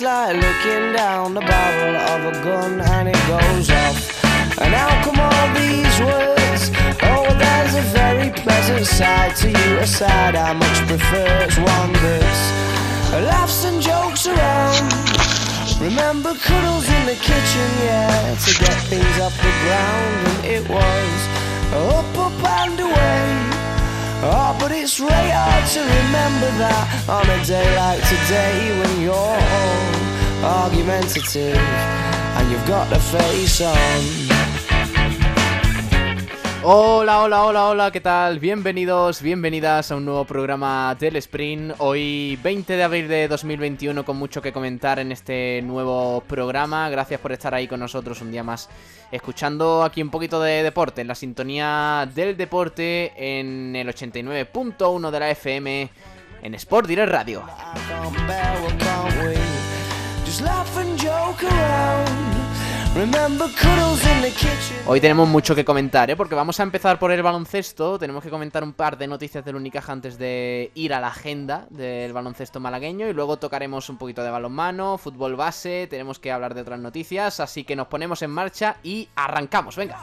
it's like looking down the barrel of a gun and it goes off. And how come all these words? Oh, there's a very pleasant side to you, a side I much prefer. It's one that's laughs and jokes around. Remember cuddles in the kitchen, yeah, to get things off the ground, and it was up, up and away. Oh, but it's really hard to remember that on a day like today when you're all argumentative and you've got the face on. Hola, hola, hola, hola, ¿qué tal? Bienvenidos, bienvenidas a un nuevo programa del Sprint. Hoy 20 de abril de 2021 con mucho que comentar en este nuevo programa. Gracias por estar ahí con nosotros un día más escuchando aquí un poquito de deporte, en la sintonía del deporte en el 89.1 de la FM en Sport Direct Radio. Hoy tenemos mucho que comentar, ¿eh? porque vamos a empezar por el baloncesto. Tenemos que comentar un par de noticias del Unicaja antes de ir a la agenda del baloncesto malagueño. Y luego tocaremos un poquito de balonmano, fútbol base. Tenemos que hablar de otras noticias. Así que nos ponemos en marcha y arrancamos. Venga.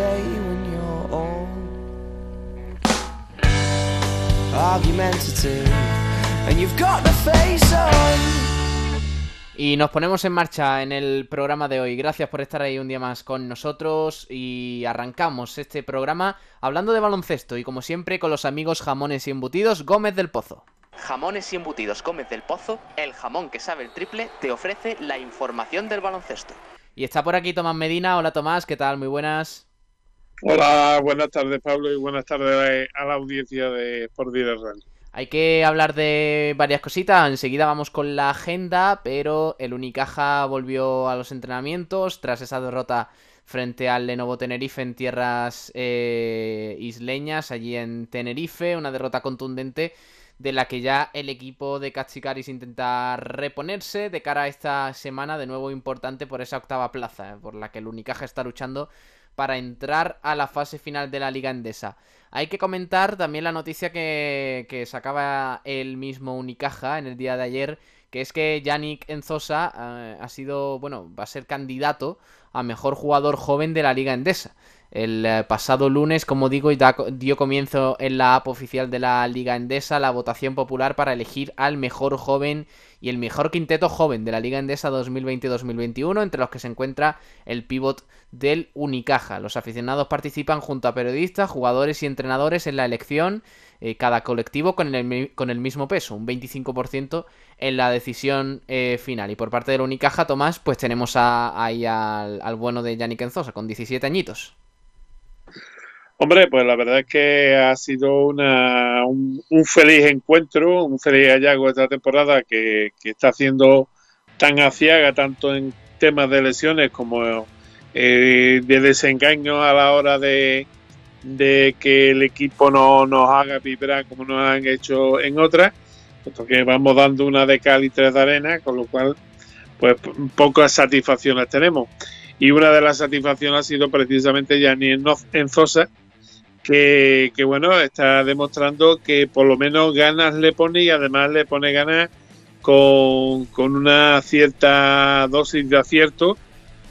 Like today when you're all argumentative. And you've got the face on. Y nos ponemos en marcha en el programa de hoy. Gracias por estar ahí un día más con nosotros y arrancamos este programa hablando de baloncesto y como siempre con los amigos jamones y embutidos Gómez del Pozo. Jamones y embutidos Gómez del Pozo, el jamón que sabe el triple, te ofrece la información del baloncesto. Y está por aquí Tomás Medina. Hola Tomás, ¿qué tal? Muy buenas. Hola, buenas tardes Pablo y buenas tardes a la audiencia de Sport Direct Radio. Hay que hablar de varias cositas. Enseguida vamos con la agenda, pero el Unicaja volvió a los entrenamientos tras esa derrota frente al Lenovo Tenerife en tierras eh, isleñas, allí en Tenerife. Una derrota contundente de la que ya el equipo de Cachicaris intenta reponerse de cara a esta semana, de nuevo importante por esa octava plaza, eh, por la que el Unicaja está luchando para entrar a la fase final de la Liga Endesa. Hay que comentar también la noticia que, que sacaba el mismo Unicaja en el día de ayer, que es que Yannick Enzosa eh, ha sido, bueno, va a ser candidato a mejor jugador joven de la Liga Endesa. El eh, pasado lunes, como digo, dio comienzo en la app oficial de la Liga Endesa la votación popular para elegir al mejor joven y el mejor quinteto joven de la Liga Endesa 2020-2021, entre los que se encuentra el pívot del Unicaja. Los aficionados participan junto a periodistas, jugadores y entrenadores en la elección, eh, cada colectivo con el, mi- con el mismo peso, un 25% en la decisión eh, final. Y por parte del Unicaja, Tomás, pues tenemos a- ahí al, al bueno de Yannick Enzosa, con 17 añitos. Hombre, pues la verdad es que ha sido una, un, feliz encuentro, un feliz hallazgo esta temporada que, que está haciendo tan aciaga tanto en temas de lesiones como eh, de desengaño a la hora de, de que el equipo no nos haga vibrar como nos han hecho en otras, puesto que vamos dando una de cal y tres de arena, con lo cual pues pocas satisfacciones tenemos. Y una de las satisfacciones ha sido precisamente Yanni Enzosa, que, que, bueno, está demostrando que por lo menos ganas le pone y además le pone ganas con, con una cierta dosis de acierto,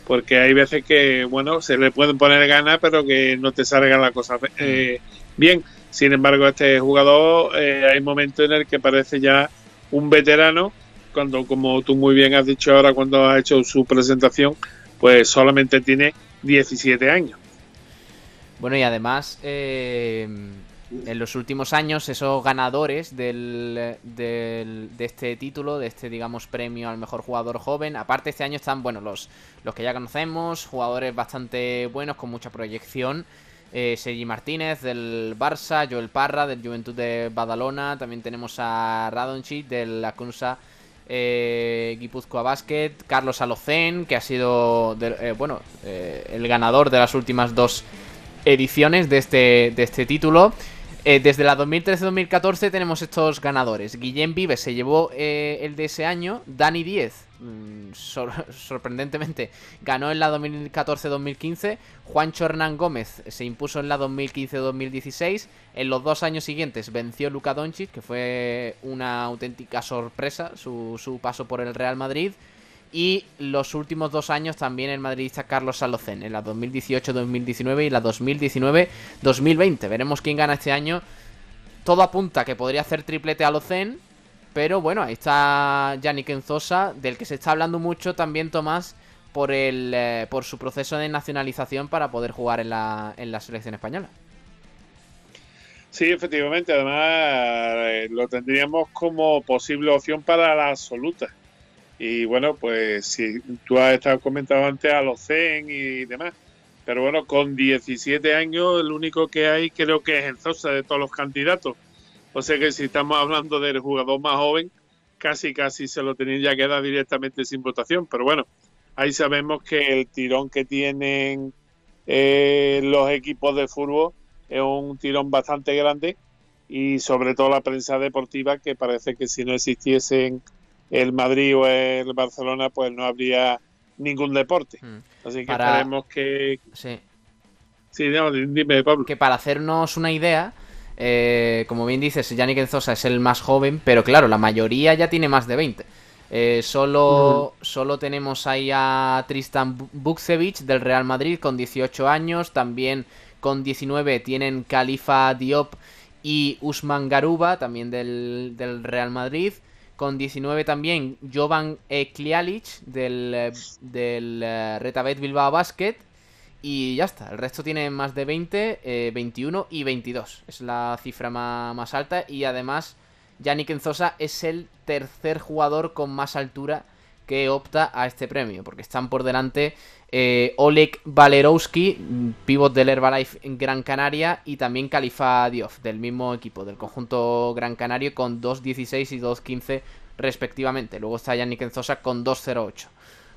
porque hay veces que, bueno, se le pueden poner ganas, pero que no te salga la cosa eh, bien. Sin embargo, este jugador eh, hay momentos en el que parece ya un veterano, cuando, como tú muy bien has dicho ahora, cuando has hecho su presentación, pues solamente tiene 17 años. Bueno, y además, eh, en los últimos años, esos ganadores del, del- de este título, de este, digamos, premio al mejor jugador joven, aparte este año están, bueno, los, los que ya conocemos, jugadores bastante buenos, con mucha proyección. Eh, Sergi Martínez del Barça, Joel Parra del Juventud de Badalona, también tenemos a Radonjic del Akunsa eh, Guipúzcoa Basket, Carlos Alocén, que ha sido, de- eh, bueno, eh, el ganador de las últimas dos ediciones de este, de este título. Eh, desde la 2013-2014 tenemos estos ganadores. Guillem Vives se llevó eh, el de ese año. Dani Diez, mm, sor- sorprendentemente, ganó en la 2014-2015. Juancho Hernán Gómez se impuso en la 2015-2016. En los dos años siguientes venció Luka Doncic, que fue una auténtica sorpresa su, su paso por el Real Madrid. Y los últimos dos años también el madridista Carlos Salocén, en la 2018-2019 y la 2019-2020. Veremos quién gana este año. Todo apunta que podría hacer triplete a Locén, pero bueno, ahí está Yannick Enzosa, del que se está hablando mucho también Tomás por el eh, por su proceso de nacionalización para poder jugar en la, en la selección española. Sí, efectivamente. Además, eh, lo tendríamos como posible opción para la absoluta. Y bueno, pues si tú has estado comentando antes a los CEN y demás. Pero bueno, con 17 años, el único que hay creo que es Enzosa de todos los candidatos. O sea que si estamos hablando del jugador más joven, casi casi se lo tenían ya que dar directamente sin votación. Pero bueno, ahí sabemos que el tirón que tienen eh, los equipos de fútbol es un tirón bastante grande y sobre todo la prensa deportiva que parece que si no existiesen el Madrid o el Barcelona pues no habría ningún deporte. Mm. Así que Para- esperemos que... Sí. Sí, no, dime Pablo. que para hacernos una idea, eh, como bien dices, Yannick Enzosa es el más joven, pero claro, la mayoría ya tiene más de 20. Eh, solo, solo tenemos ahí a Tristan Bu- Bukcevic del Real Madrid con 18 años, también con 19 tienen Khalifa Diop y Usman Garuba, también del, del Real Madrid. Con 19 también Jovan eh, Klialic del, eh, del eh, Retabet Bilbao Basket. Y ya está, el resto tiene más de 20, eh, 21 y 22. Es la cifra ma- más, alta. Y además, Yannick Enzosa es el tercer jugador con más altura que opta a este premio. Porque están por delante eh, Oleg Valerowski, pivot del Herbalife en Gran Canaria. Y también Khalifa Diouf, del mismo equipo, del conjunto Gran Canario, con 2.16 y 2.15 respectivamente. Luego está Yannick Enzosa con 2.08.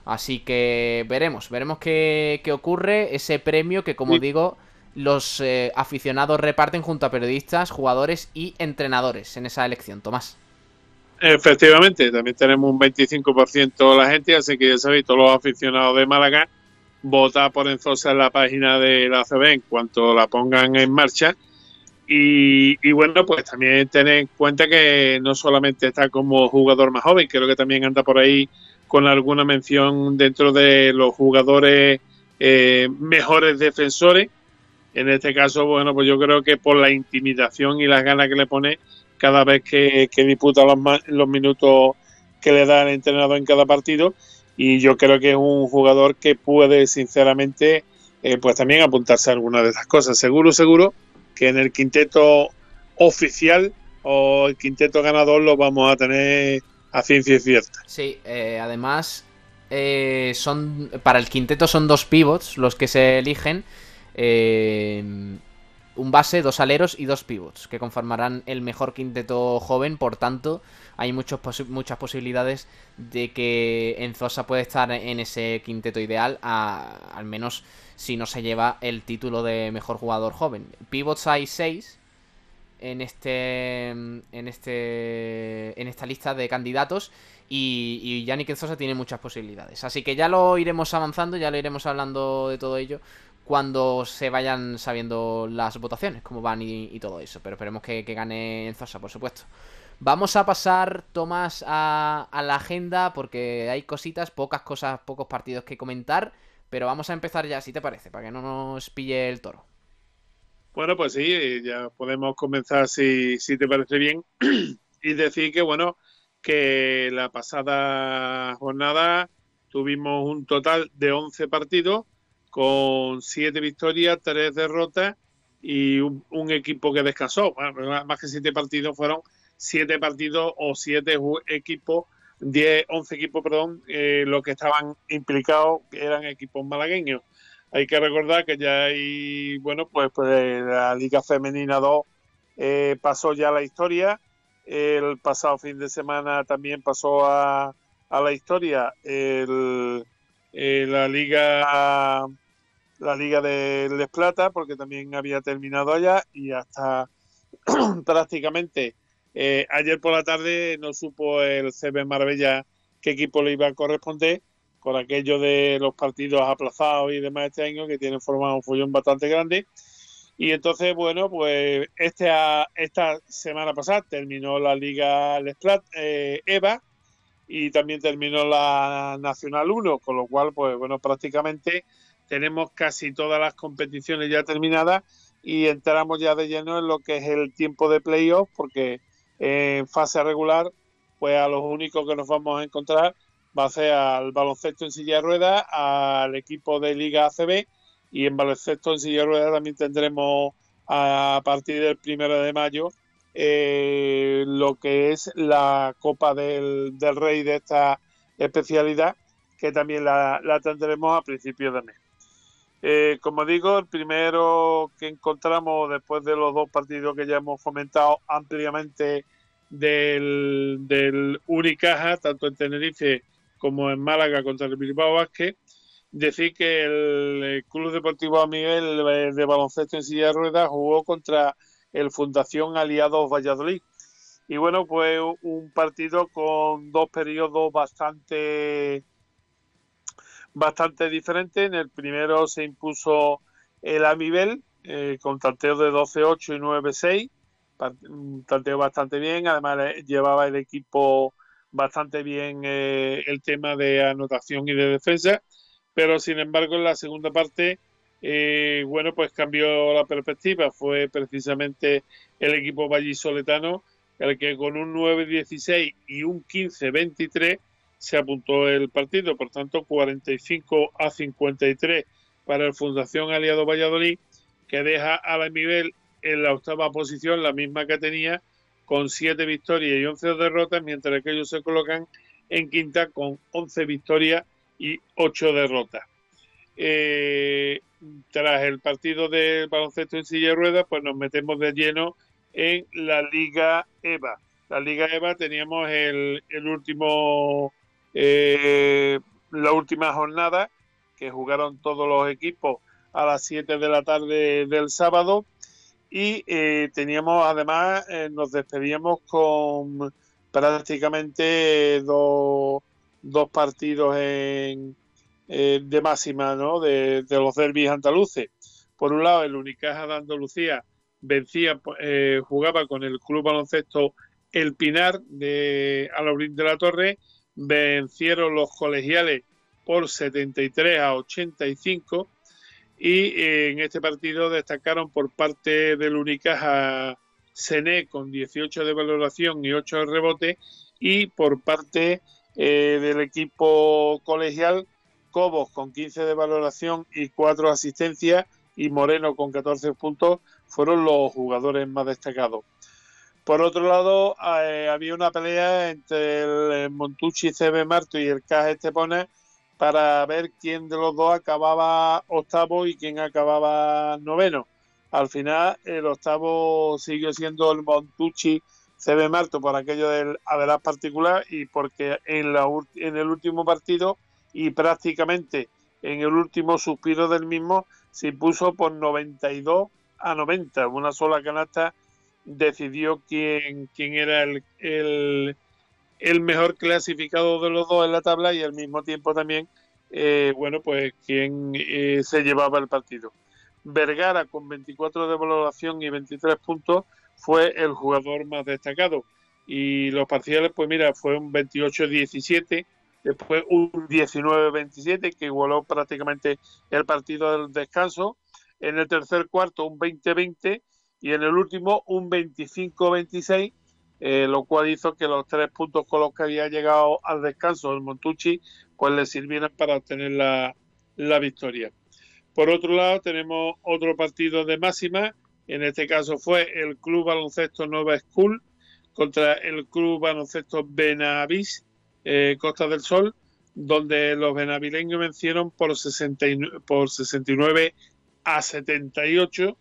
Así que veremos, veremos qué, qué ocurre. Ese premio que, como Sí. digo, los eh, aficionados reparten junto a periodistas, jugadores y entrenadores en esa elección. Tomás. Efectivamente, también tenemos un 25% de la gente, así que ya sabéis, todos los aficionados de Málaga, vota por Enzosa en la página de la CB en cuanto la pongan en marcha. Y, y bueno, pues también tener en cuenta que no solamente está como jugador más joven, creo que también anda por ahí con alguna mención dentro de los jugadores eh, mejores defensores. En este caso, bueno, pues yo creo que por la intimidación y las ganas que le pone cada vez que, que disputa los, los minutos que le da el entrenador en cada partido. Y yo creo que es un jugador que puede, sinceramente, eh, pues también apuntarse a alguna de esas cosas. Seguro, seguro que en el quinteto oficial o el quinteto ganador lo vamos a tener a ciencia cierta. Sí, eh, además, eh, son para el quinteto son dos pivots los que se eligen. Un base, dos aleros y dos pivots que conformarán el mejor quinteto joven. Por tanto, hay muchas posibilidades de que Enzosa puede estar en ese quinteto ideal, al menos si no se lleva el título de mejor jugador joven. Pivots hay seis en este en este en esta lista de candidatos y, y Yannick Enzosa tiene muchas posibilidades. Así que ya lo iremos avanzando, ya lo iremos hablando de todo ello cuando se vayan sabiendo las votaciones, cómo van y, todo eso. Pero esperemos que, gane Enzosa, por supuesto. Vamos a pasar, Tomás, a, a la agenda porque hay cositas, pocas cosas, pocos partidos que comentar. Pero vamos a empezar ya, si te parece, para que no nos pille el toro. Bueno, pues sí, ya podemos comenzar si, si te parece bien y decir que, bueno, que la pasada jornada tuvimos un total de 11 partidos con siete victorias, tres derrotas y un, equipo que descansó. más que siete partidos fueron siete partidos o siete equipos, diez, once equipos, perdón, eh, los que estaban implicados eran equipos malagueños. Hay que recordar que ya hay, bueno, pues, pues la Liga Femenina 2 eh, pasó ya la historia. El pasado fin de semana también pasó a, a la historia el, eh, la Liga la Liga de Les Plata, porque también había terminado allá y hasta prácticamente eh, ayer por la tarde no supo el CB Marbella qué equipo le iba a corresponder con aquello de los partidos aplazados y demás este año que tienen formado un follón bastante grande. Y entonces, bueno, pues este, esta semana pasada terminó la Liga Les Plata, eh, EVA y también terminó la Nacional 1, con lo cual, pues bueno, prácticamente tenemos casi todas las competiciones ya terminadas y entramos ya de lleno en lo que es el tiempo de playoff, porque en fase regular, pues a los únicos que nos vamos a encontrar va a ser al baloncesto en silla de ruedas, al equipo de Liga ACB y en baloncesto en silla de ruedas también tendremos a partir del primero de mayo eh, lo que es la Copa del, Rey de esta especialidad, que también la, la tendremos a principios de mes. Eh, como digo, el primero que encontramos después de los dos partidos que ya hemos comentado ampliamente del, del Unicaja, tanto en Tenerife como en Málaga contra el Bilbao Vázquez, decir que el, Club Deportivo Miguel de baloncesto en silla de ruedas jugó contra el Fundación Aliados Valladolid. Y bueno, fue un partido con dos periodos bastante bastante diferente. En el primero se impuso el Amibel eh, con tanteo de 12-8 y 9-6. Un tanteo bastante bien. Además, eh, llevaba el equipo bastante bien eh, el tema de anotación y de defensa. Pero sin embargo, en la segunda parte, bueno, pues cambió la perspectiva. Fue precisamente el equipo vallisoletano el que con un 9-16 y un 15-23 se apuntó el partido, por tanto 45 a 53 para el Fundación Aliado Valladolid, que deja a la nivel en la octava posición, la misma que tenía, con 7 victorias y 11 derrotas, mientras que ellos se colocan en quinta con 11 victorias y 8 derrotas. Eh, tras el partido del baloncesto en silla de ruedas, pues nos metemos de lleno en la Liga EVA. La Liga EVA teníamos el, el último eh, la última jornada, que jugaron todos los equipos a las 7 de la tarde del sábado. Y eh, teníamos, además, eh, nos despedíamos con prácticamente dos, dos partidos en, de máxima ¿no? de, los derbis andaluces. Por un lado, el Unicaja de Andalucía vencía, jugaba con el Club Baloncesto El Pinar de Alaurín de la Torre vencieron los colegiales por 73 a 85 y eh, en este partido destacaron por parte del Unicaja Cené con 18 de valoración y 8 de rebote y por parte eh, del equipo colegial Cobos con 15 de valoración y 4 asistencias y Moreno con 14 puntos fueron los jugadores más destacados. Por otro lado, eh, había una pelea entre el eh, Montucci CB Marto y el CAG Estepona para ver quién de los dos acababa octavo y quién acababa noveno. Al final, el octavo siguió siendo el Montucci CB Marto por aquello del haberás particular y porque en, la, en el último partido y prácticamente en el último suspiro del mismo se impuso por 92 a 90, una sola canasta decidió quién, quién era el, el, mejor clasificado de los dos en la tabla y al mismo tiempo también, eh, bueno, pues quién eh, se llevaba el partido. Vergara con 24 de valoración y 23 puntos fue el jugador más destacado. Y los parciales, pues mira, fue un 28-17, después un 19-27 que igualó prácticamente el partido del descanso. En el tercer cuarto un 20-20 y en el último un 25-26, eh, lo cual hizo que los tres puntos con los que había llegado al descanso el Montucci pues le sirvieran para obtener la, victoria. Por otro lado, tenemos otro partido de máxima, en este caso fue el Club Baloncesto Nova School contra el Club Baloncesto Benavís eh, Costa del Sol, donde los benavileños vencieron por, 69, por 69 a 78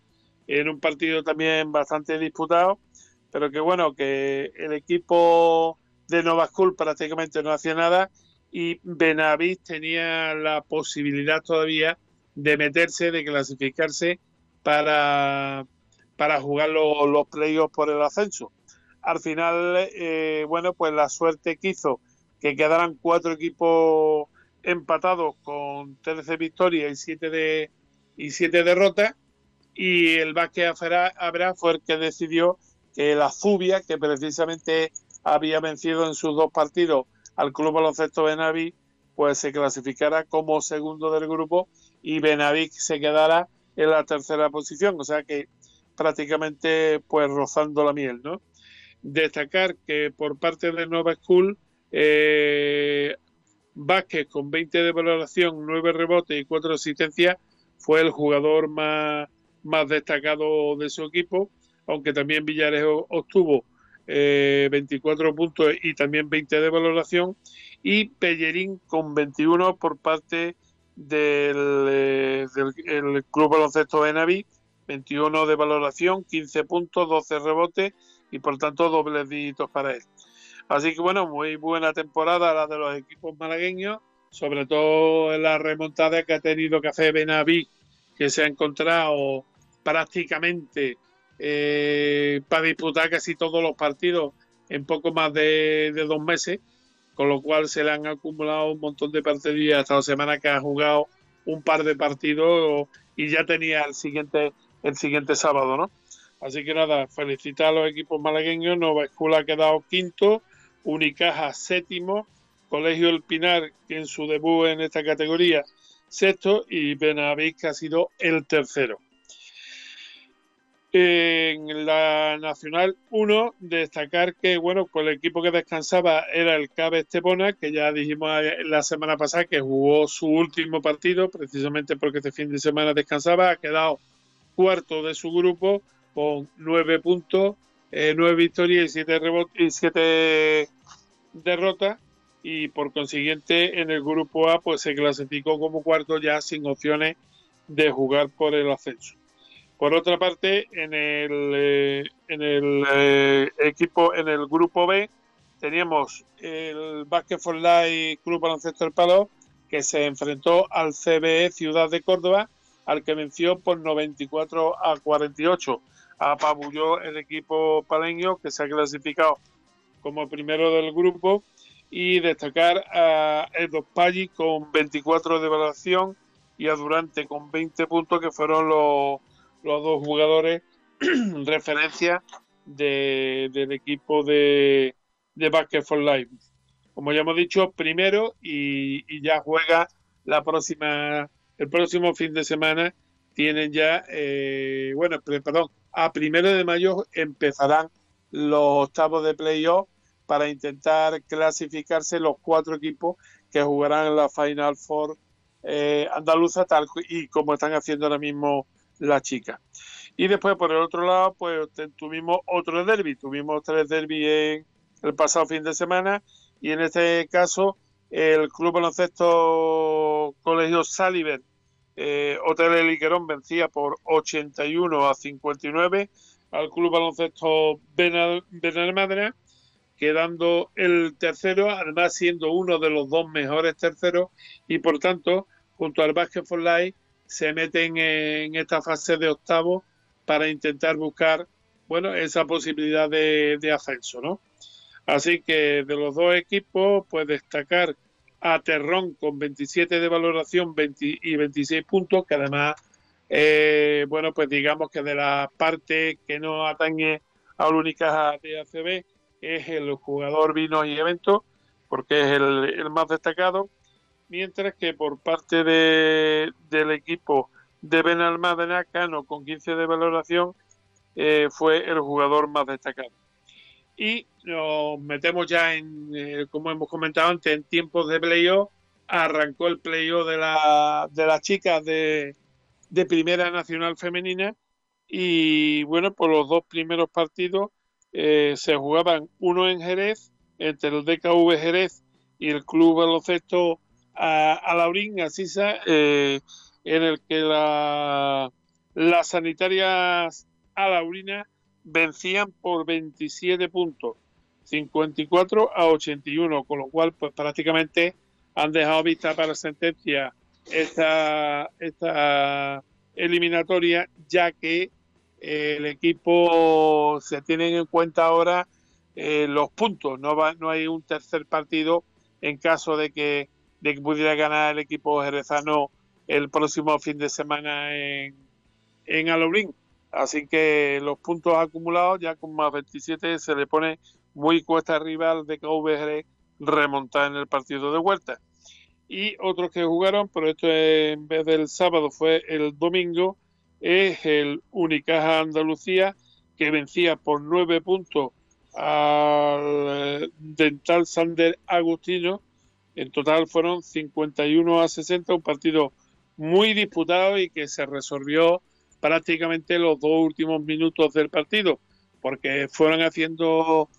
en un partido también bastante disputado, pero que bueno, que el equipo de Nova School prácticamente no hacía nada y Benavís tenía la posibilidad todavía de meterse, de clasificarse para, para jugar los, los playoffs por el ascenso. Al final, eh, bueno, pues la suerte quiso que quedaran cuatro equipos empatados con 13 victorias y 7 de siete derrotas y el Vázquez Habrá fue el que decidió que la Zubia, que precisamente había vencido en sus dos partidos al Club Baloncesto Benaví, pues se clasificara como segundo del grupo y Benaví se quedara en la tercera posición, o sea que prácticamente pues rozando la miel, ¿no? Destacar que por parte de Nova School, eh, Vázquez con 20 de valoración, 9 rebotes y 4 asistencias, fue el jugador más, más destacado de su equipo, aunque también Villares obtuvo 24 eh, puntos y también 20 de valoración, y Pellerín con 21 por parte del, eh, del Club Baloncesto de Naví, 21 de valoración, 15 puntos, 12 rebotes y por tanto dobles dígitos para él. Así que bueno, muy buena temporada la de los equipos malagueños, sobre todo en la remontada que ha tenido hacer Benaví, que se ha encontrado prácticamente eh, para disputar casi todos los partidos en poco más de, dos meses, con lo cual se le han acumulado un montón de partidos hasta la semana que ha jugado un par de partidos y ya tenía el siguiente el siguiente sábado, ¿no? Así que nada, felicitar a los equipos malagueños. Nova Escuela ha quedado quinto, Unicaja séptimo, Colegio El Pinar, que en su debut en esta categoría, sexto, y Benavís, que ha sido el tercero. En la Nacional 1, destacar que, bueno, con el equipo que descansaba era el Cabe Estepona, que ya dijimos la semana pasada que jugó su último partido, precisamente porque este fin de semana descansaba, ha quedado cuarto de su grupo con nueve puntos, eh, nueve victorias y siete, y siete derrotas y por consiguiente en el grupo A pues se clasificó como cuarto ya sin opciones de jugar por el ascenso. Por otra parte, en el, eh, en el eh, equipo, en el grupo B, teníamos el Basket for Life Club Baloncesto del Palo, que se enfrentó al CBE Ciudad de Córdoba, al que venció por 94 a 48. Apabulló el equipo paleño, que se ha clasificado como primero del grupo, y destacar a Edo Paggi con 24 de evaluación y a Durante con 20 puntos, que fueron los los dos jugadores referencia del equipo de, de Basket for Life. Como ya hemos dicho, primero y, ya juega la próxima, el próximo fin de semana. Tienen ya, eh, bueno, perdón, a primero de mayo empezarán los octavos de playoff para intentar clasificarse los cuatro equipos que jugarán en la Final Four eh, andaluza, tal y como están haciendo ahora mismo la chica. Y después, por el otro lado, pues tuvimos otro derby. Tuvimos tres derbis el pasado fin de semana. Y en este caso, el Club Baloncesto Colegio Saliver, eh, Hotel El Iquerón, vencía por 81 a 59 al Club Baloncesto Benalmádena, quedando el tercero, además siendo uno de los dos mejores terceros. Y por tanto, junto al Basket for Life, se meten en esta fase de octavo para intentar buscar bueno esa posibilidad de, ascenso no así que de los dos equipos pues destacar a Terrón con 27 de valoración y 26 puntos que además eh, bueno pues digamos que de la parte que no atañe a única de ACB es el jugador vino y evento porque es el más destacado mientras que por parte de, del equipo de Benalmádena, Cano con 15 de valoración eh, fue el jugador más destacado. Y nos metemos ya en, eh, como hemos comentado antes, en tiempos de playoff. Arrancó el playoff de, la, de las chicas de, de Primera Nacional Femenina y bueno, por los dos primeros partidos eh, se jugaban uno en Jerez, entre el DKV Jerez y el Club Baloncesto a, a Laurín, a Sisa, eh, en el que la, las sanitarias alaurinas vencían por 27 puntos, 54 a 81, con lo cual pues prácticamente han dejado vista para sentencia esta, esta eliminatoria, ya que eh, el equipo se tienen en cuenta ahora eh, los puntos, no, va, no hay un tercer partido en caso de que, de que pudiera ganar el equipo jerezano el próximo fin de semana en, en Alobrín. Así que los puntos acumulados, ya con más 27, se le pone muy cuesta arriba al de KVR remontar en el partido de vuelta. Y otros que jugaron, pero esto en vez del sábado fue el domingo, es el Unicaja Andalucía, que vencía por nueve puntos al Dental Sander Agustino. En total fueron 51 a 60, un partido muy disputado y que se resolvió prácticamente los dos últimos minutos del partido, porque fueron haciendo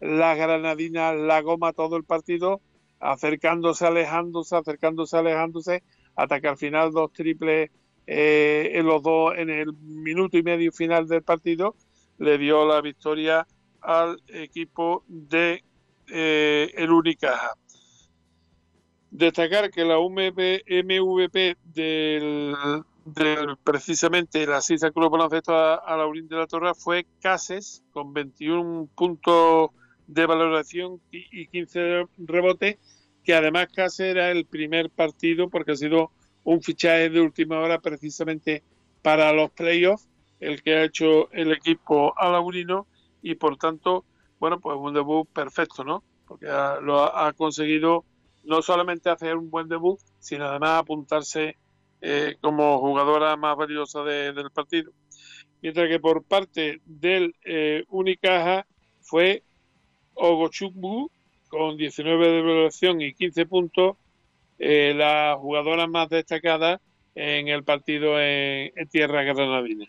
las granadinas la goma todo el partido, acercándose, alejándose, acercándose, alejándose, hasta que al final dos triples eh, en los dos, en el minuto y medio final del partido, le dio la victoria al equipo de eh, el Unicaja. Destacar que la MVP del, precisamente la Sisa Club Baloncesto a, a Laurín de la Torre fue Cases con 21 puntos de valoración y 15 rebotes, que además Cases era el primer partido porque ha sido un fichaje de última hora precisamente para los playoffs, el que ha hecho el equipo alaurino y por tanto, bueno, pues un debut perfecto, ¿no? Porque lo ha, conseguido no solamente hacer un buen debut, sino además apuntarse eh, como jugadora más valiosa del partido. Mientras que por parte del eh, Unicaja fue Ogochukwu con 19 de evaluación y 15 puntos, eh, la jugadora más destacada en el partido en, tierra granadina.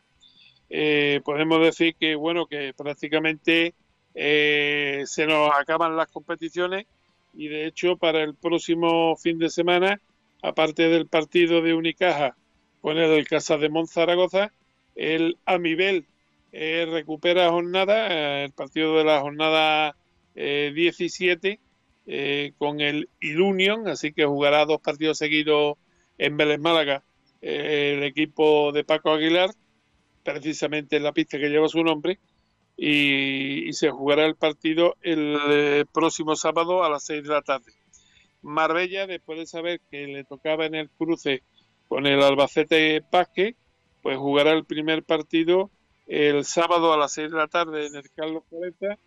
Eh, podemos decir que bueno que prácticamente se nos acaban las competiciones y de hecho para el próximo fin de semana aparte del partido de Unicaja con el Casa de Monzaragoza el Amibel recupera jornada el partido de la jornada 17 eh, con el Ilunion, así que jugará dos partidos seguidos en Vélez Málaga eh, el equipo de Paco Aguilar, precisamente en la pista que lleva su nombre, y, se jugará el partido el eh, próximo sábado a las 6 de la tarde. Marbella, después de saber que le tocaba en el cruce con el Albacete Pasque, pues jugará el primer partido el sábado a las 6 de la tarde en el Carlos 40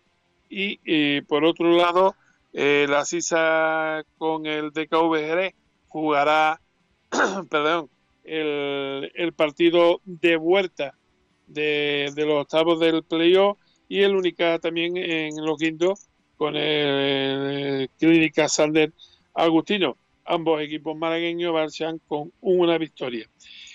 y por otro lado la CISA con el DKV jugará perdón, el, partido de vuelta de, los octavos del playoff y el única también en los quintos con el, Clínica Sander Agustino. Ambos equipos malagueños marchan con una victoria.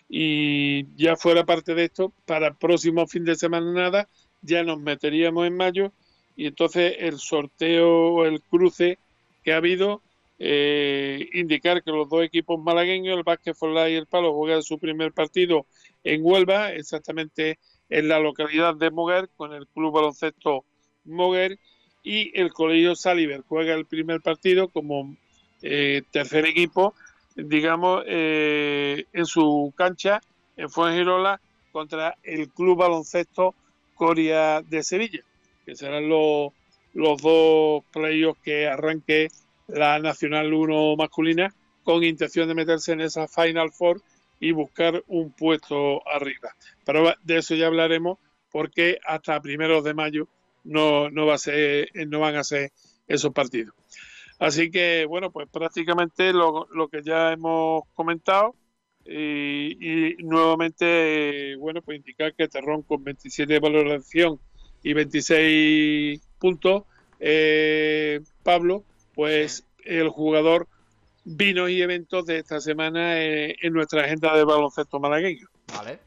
Y ya fuera parte de esto, para el próximo fin de semana nada, ya nos meteríamos en mayo y entonces el sorteo, el cruce que ha habido, eh, indicar que los dos equipos malagueños, el Vázquez Forlá y el Palo, juegan su primer partido en Huelva, exactamente en la localidad de Moguer, con el Club Baloncesto Moguer, y el Colegio Saliver. Juega el primer partido como eh, tercer equipo, digamos, eh, en su cancha en Fuengirola contra el Club Baloncesto Coria de Sevilla que serán los, los dos playoffs que arranque la Nacional 1 masculina con intención de meterse en esa Final Four y buscar un puesto arriba. Pero de eso ya hablaremos porque hasta primeros de mayo no, no, va a ser, no van a ser esos partidos. Así que, bueno, pues prácticamente lo, lo que ya hemos comentado y, nuevamente, bueno, pues indicar que Terrón con 27 de valoración y 26 puntos, eh, Pablo, pues el jugador vino y eventos de esta semana eh, en nuestra agenda de baloncesto malagueño. Vale.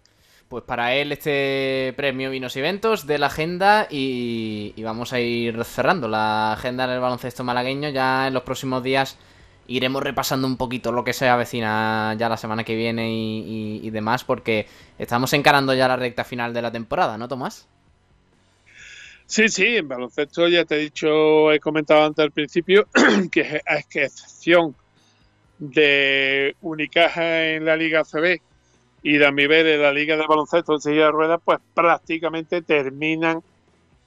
Pues para él este premio Vinos y Eventos de la agenda y, vamos a ir cerrando la agenda del baloncesto malagueño. Ya en los próximos días iremos repasando un poquito lo que se avecina ya la semana que viene y, demás porque estamos encarando ya la recta final de la temporada, ¿no, Tomás? Sí, sí, en baloncesto ya te he dicho, he comentado antes al principio que a excepción de Unicaja en la Liga CB y de en la Liga de Baloncesto en silla de ruedas, pues prácticamente terminan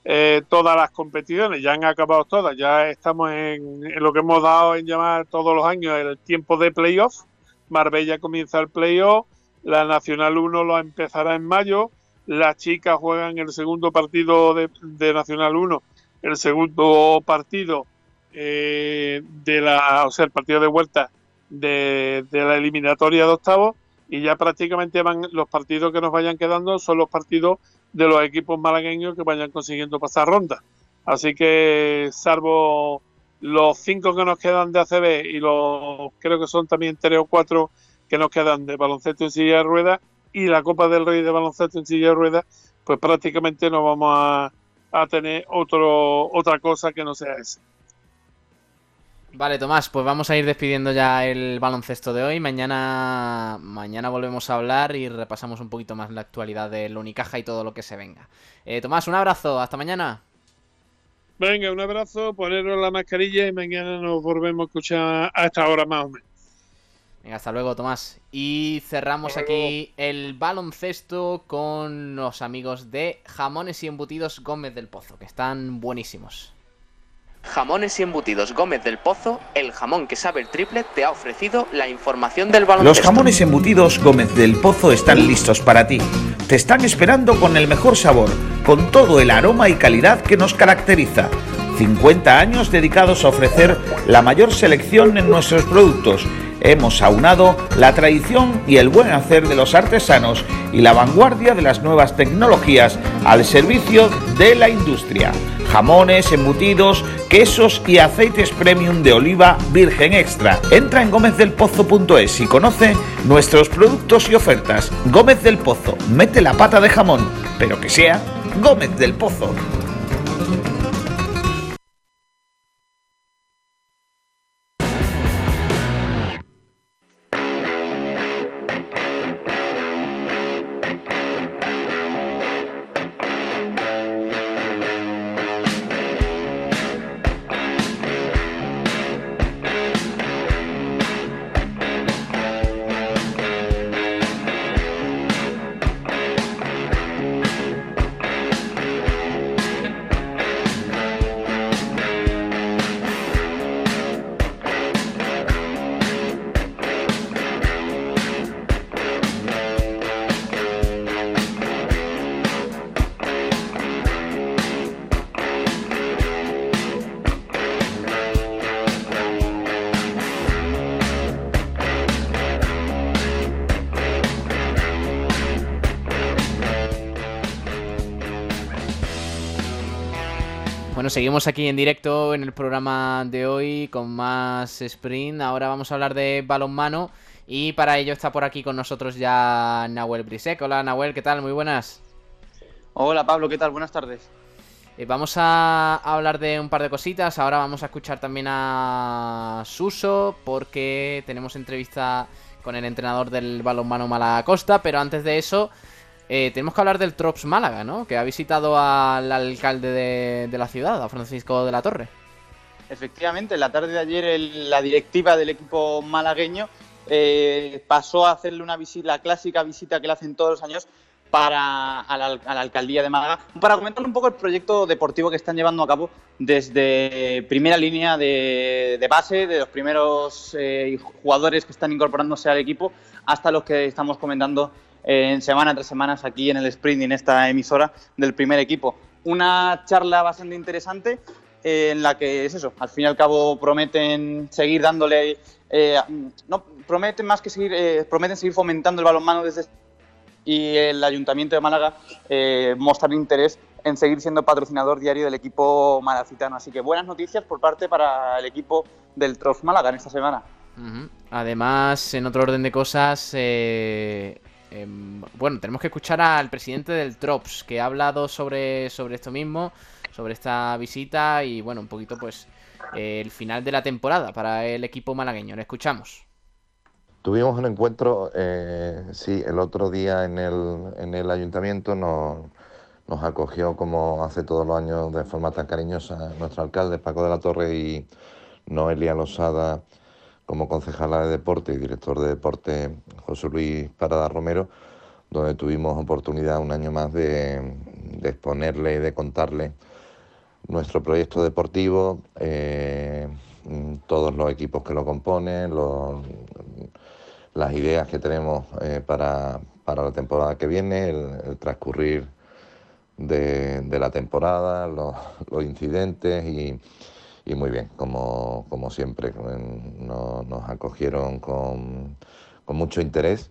eh, todas las competiciones, ya han acabado todas, ya estamos en, lo que hemos dado en llamar todos los años el tiempo de playoff. Marbella comienza el playoff, la Nacional 1 lo empezará en mayo, las chicas juegan el segundo partido de, Nacional 1, el segundo partido eh, de la, o sea, el partido de vuelta de, la eliminatoria de octavos y ya prácticamente van los partidos que nos vayan quedando son los partidos de los equipos malagueños que vayan consiguiendo pasar ronda. Así que salvo los cinco que nos quedan de ACB y los creo que son también tres o cuatro que nos quedan de baloncesto en silla de ruedas y la Copa del Rey de baloncesto en silla de ruedas, pues prácticamente no vamos a, a tener otro, otra cosa que no sea esa. Vale, Tomás, pues vamos a ir despidiendo ya el baloncesto de hoy. Mañana, mañana volvemos a hablar y repasamos un poquito más la actualidad del Unicaja y todo lo que se venga. Eh, Tomás, un abrazo, hasta mañana. Venga, un abrazo, poneros la mascarilla y mañana nos volvemos a escuchar a esta hora más o menos. Venga, hasta luego, Tomás. Y cerramos aquí el baloncesto con los amigos de Jamones y Embutidos Gómez del Pozo, que están buenísimos. Jamones y embutidos Gómez del Pozo, el jamón que sabe el triple, te ha ofrecido la información del baloncesto. Los jamones embutidos Gómez del Pozo están listos para ti. Te están esperando con el mejor sabor, con todo el aroma y calidad que nos caracteriza. 50 años dedicados a ofrecer la mayor selección en nuestros productos hemos aunado la tradición y el buen hacer de los artesanos y la vanguardia de las nuevas tecnologías al servicio de la industria. Jamones, embutidos, quesos y aceites premium de oliva virgen extra. Entra en gómezdelpozo.es y conoce nuestros productos y ofertas. Gómez del Pozo, mete la pata de jamón, pero que sea Gómez del Pozo. Seguimos aquí en directo en el programa de hoy con más sprint. Ahora vamos a hablar de balonmano y para ello está por aquí con nosotros ya Nahuel Brisek. Hola Nahuel, ¿qué tal? Muy buenas. Hola Pablo, ¿qué tal? Buenas tardes. Eh, vamos a hablar de un par de cositas. Ahora vamos a escuchar también a Suso porque tenemos entrevista con el entrenador del balonmano Malacosta. Pero antes de eso, eh, tenemos que hablar del Trops Málaga, ¿no? Que ha visitado al alcalde de, la ciudad, a Francisco de la Torre. Efectivamente, la tarde de ayer la directiva del equipo malagueño eh, pasó a hacerle una visita, la clásica visita que le hacen todos los años para a la, alcaldía de Málaga para comentar un poco el proyecto deportivo que están llevando a cabo desde primera línea de, base, de los primeros eh, jugadores que están incorporándose al equipo, hasta los que estamos comentando en semana tras semanas aquí en el sprint y en esta emisora del primer equipo. Una charla bastante interesante eh, en la que es eso, al fin y al cabo prometen seguir dándole, eh, no, prometen más que seguir, eh, prometen seguir fomentando el balonmano desde y el Ayuntamiento de Málaga mostrar interés en seguir siendo patrocinador diario del equipo malacitano. Así que buenas noticias por parte para el equipo del Trof Málaga en esta semana. Además, en otro orden de cosas, em, bueno, tenemos que escuchar al presidente del TROPS, que ha hablado sobre, sobre esto mismo, sobre esta visita y, bueno, un poquito, pues, el final de la temporada para el equipo malagueño. Le escuchamos. Tuvimos un encuentro, eh, sí, el otro día en el, en el ayuntamiento nos, nos acogió como hace todos los años de forma tan cariñosa nuestro alcalde Paco de la Torre y Noelia Losada como concejala de deporte y director de deporte José Luis Parada Romero, donde tuvimos oportunidad un año más de, exponerle y de contarle nuestro proyecto deportivo, eh, todos los equipos que lo componen, las ideas que tenemos eh, para, para, la temporada que viene, el, transcurrir de, la temporada, los incidentes y, y, muy bien, como, como siempre, no, nos acogieron con, con mucho interés.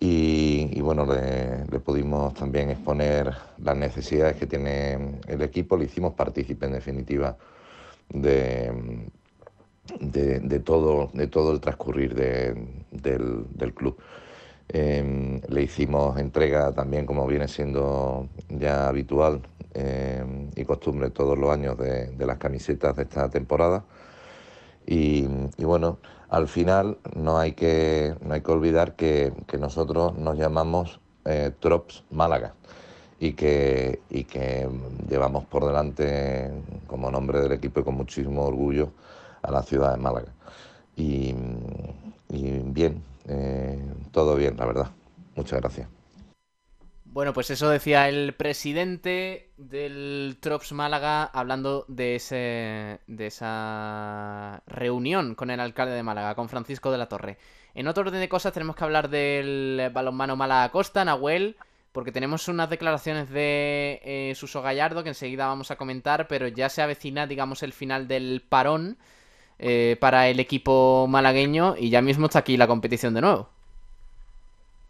Y, bueno, le, pudimos también exponer las necesidades que tiene el equipo, le hicimos partícipe en definitiva de, de, todo, de todo el transcurrir de, del, del, club. Eh, le hicimos entrega también, como viene siendo ya habitual eh, y costumbre todos los años, de, las camisetas de esta temporada. Y, bueno, al final no hay que, no hay que olvidar que, nosotros nos llamamos eh, Trops Málaga y que, y que llevamos por delante como nombre del equipo y con muchísimo orgullo a la ciudad de Málaga. Y, y bien, eh, todo bien, la verdad. Muchas gracias. Bueno, pues eso decía el presidente del Trops Málaga hablando de, ese, de esa reunión con el alcalde de Málaga, con Francisco de la Torre. En otro orden de cosas tenemos que hablar del balonmano Málaga Costa, Nahuel, porque tenemos unas declaraciones de eh, Suso Gallardo que enseguida vamos a comentar, pero ya se avecina, digamos, el final del parón eh, para el equipo malagueño y ya mismo está aquí la competición de nuevo.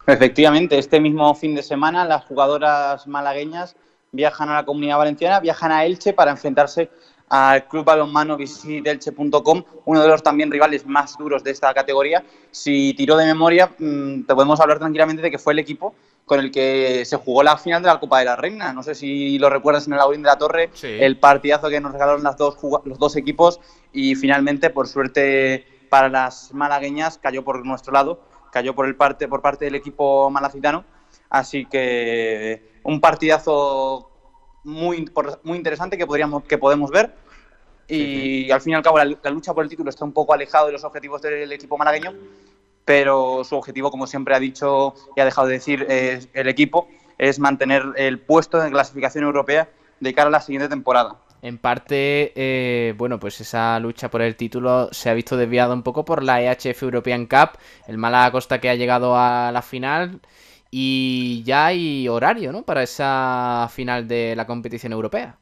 Efectivamente, este mismo fin de semana las jugadoras malagueñas viajan a la comunidad valenciana, viajan a Elche para enfrentarse al Club Balonmano visitelche.com, uno de los también rivales más duros de esta categoría. Si tiro de memoria, mm, te podemos hablar tranquilamente de que fue el equipo con el que se jugó la final de la Copa de la Reina. No sé si lo recuerdas en el Aurín de la Torre, sí. el partidazo que nos regalaron las dos, los dos equipos y finalmente, por suerte para las malagueñas, cayó por nuestro lado, cayó por, el parte, por parte del equipo malacitano. Así que un partidazo muy, muy interesante que, podríamos, que podemos ver. Y al fin y al cabo, la, la, lucha por el título está un poco alejado de los objetivos del equipo malagueño, pero su objetivo, como siempre ha dicho y ha dejado de decir eh, el equipo, es mantener el puesto de clasificación europea de cara a la siguiente temporada. En parte, eh, bueno, pues esa lucha por el título se ha visto desviada un poco por la EHF European Cup, el Málaga Costa que ha llegado a la final y ya hay horario, ¿no? Para esa final de la competición europea.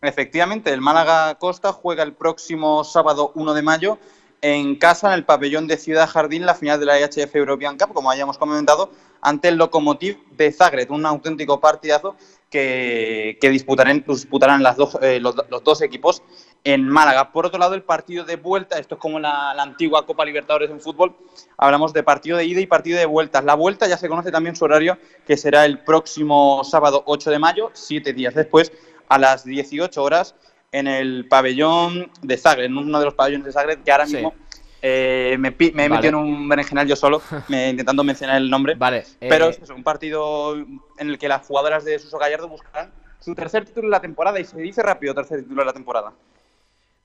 Efectivamente, el Málaga Costa juega el próximo sábado 1 de mayo en casa, en el pabellón de Ciudad Jardín, la final de la EHF European Cup, como hayamos comentado, ante el Lokomotiv de Zagreb, un auténtico partidazo que, que disputarán, disputarán las dos, eh, los, dos equipos en Málaga. Por otro lado, el partido de vuelta, esto es como la, la, antigua Copa Libertadores en fútbol, hablamos de partido de ida y partido de vuelta. La vuelta ya se conoce también su horario, que será el próximo sábado 8 de mayo, siete días después, a las 18 horas en el pabellón de Zagreb, en uno de los pabellones de Zagreb, que ahora sí. mismo eh, me, me, he vale. metido en un berenjenal yo solo, me, intentando mencionar el nombre. Vale. Eh... Pero es un partido en el que las jugadoras de Suso Gallardo buscarán su tercer título de la temporada y se dice rápido tercer título de la temporada.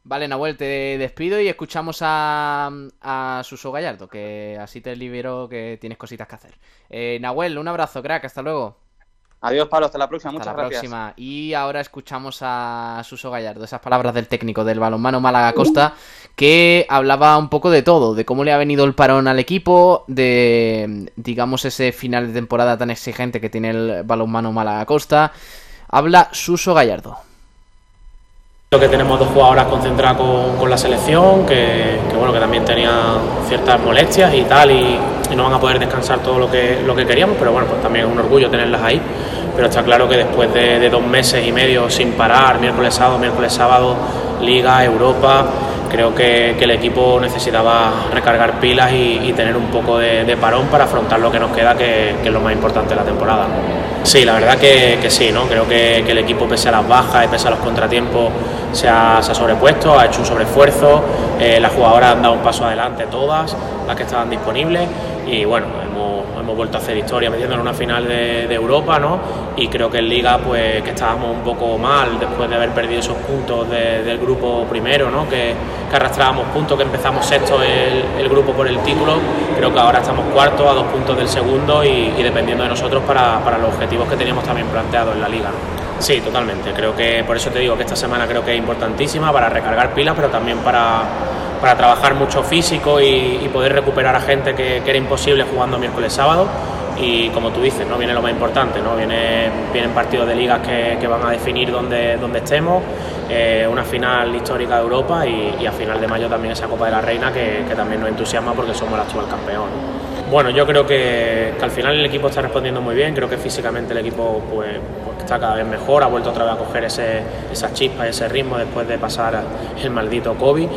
Vale, Nahuel, te despido y escuchamos a, a Suso Gallardo, que así te libero que tienes cositas que hacer. Eh, Nahuel, un abrazo, crack, hasta luego. Adiós, Pablo, hasta la próxima. Hasta Muchas la gracias. próxima. Y ahora escuchamos a Suso Gallardo, esas palabras del técnico del balonmano Málaga Costa, que hablaba un poco de todo, de cómo le ha venido el parón al equipo, de, digamos, ese final de temporada tan exigente que tiene el balonmano Málaga Costa. Habla Suso Gallardo. Que tenemos dos jugadoras concentradas con, con la selección, que, que, bueno, que también tenían ciertas molestias y tal, y, y, no van a poder descansar todo lo que, lo que queríamos, pero bueno, pues también es un orgullo tenerlas ahí. Pero está claro que después de, dos meses y medio sin parar, miércoles, sábado, miércoles, sábado, Liga, Europa, creo que, el equipo necesitaba recargar pilas y, tener un poco de, parón para afrontar lo que nos queda, que, es lo más importante de la temporada. Sí, la verdad que, sí, ¿no? creo que, el equipo, pese a las bajas y pese a los contratiempos, se ha, sobrepuesto, ha hecho un sobreesfuerzo, eh, las jugadoras han dado un paso adelante, todas las que estaban disponibles, y bueno, hemos vuelto a hacer historia metiendo en una final de, Europa, ¿no? Y creo que en Liga, pues que estábamos un poco mal después de haber perdido esos puntos del grupo primero, ¿no? Que, arrastrábamos puntos, que empezamos sexto el, grupo por el título. Creo que ahora estamos cuarto a dos puntos del segundo y, dependiendo de nosotros para, los objetivos que teníamos también planteados en la Liga. Sí, totalmente. Creo que por eso te digo que esta semana creo que es importantísima para recargar pilas, pero también para para trabajar mucho físico y, poder recuperar a gente que, era imposible jugando miércoles sábado y como tú dices, no viene lo más importante, ¿no? Viene, vienen partidos de ligas que, van a definir dónde, dónde estemos, eh, una final histórica de Europa y, a final de mayo también esa Copa de la Reina que, también nos entusiasma porque somos el actual campeón. Bueno, yo creo que, al final el equipo está respondiendo muy bien, creo que físicamente el equipo pues, pues está cada vez mejor, ha vuelto otra vez a coger ese, esa chispa, ese ritmo después de pasar el maldito COVID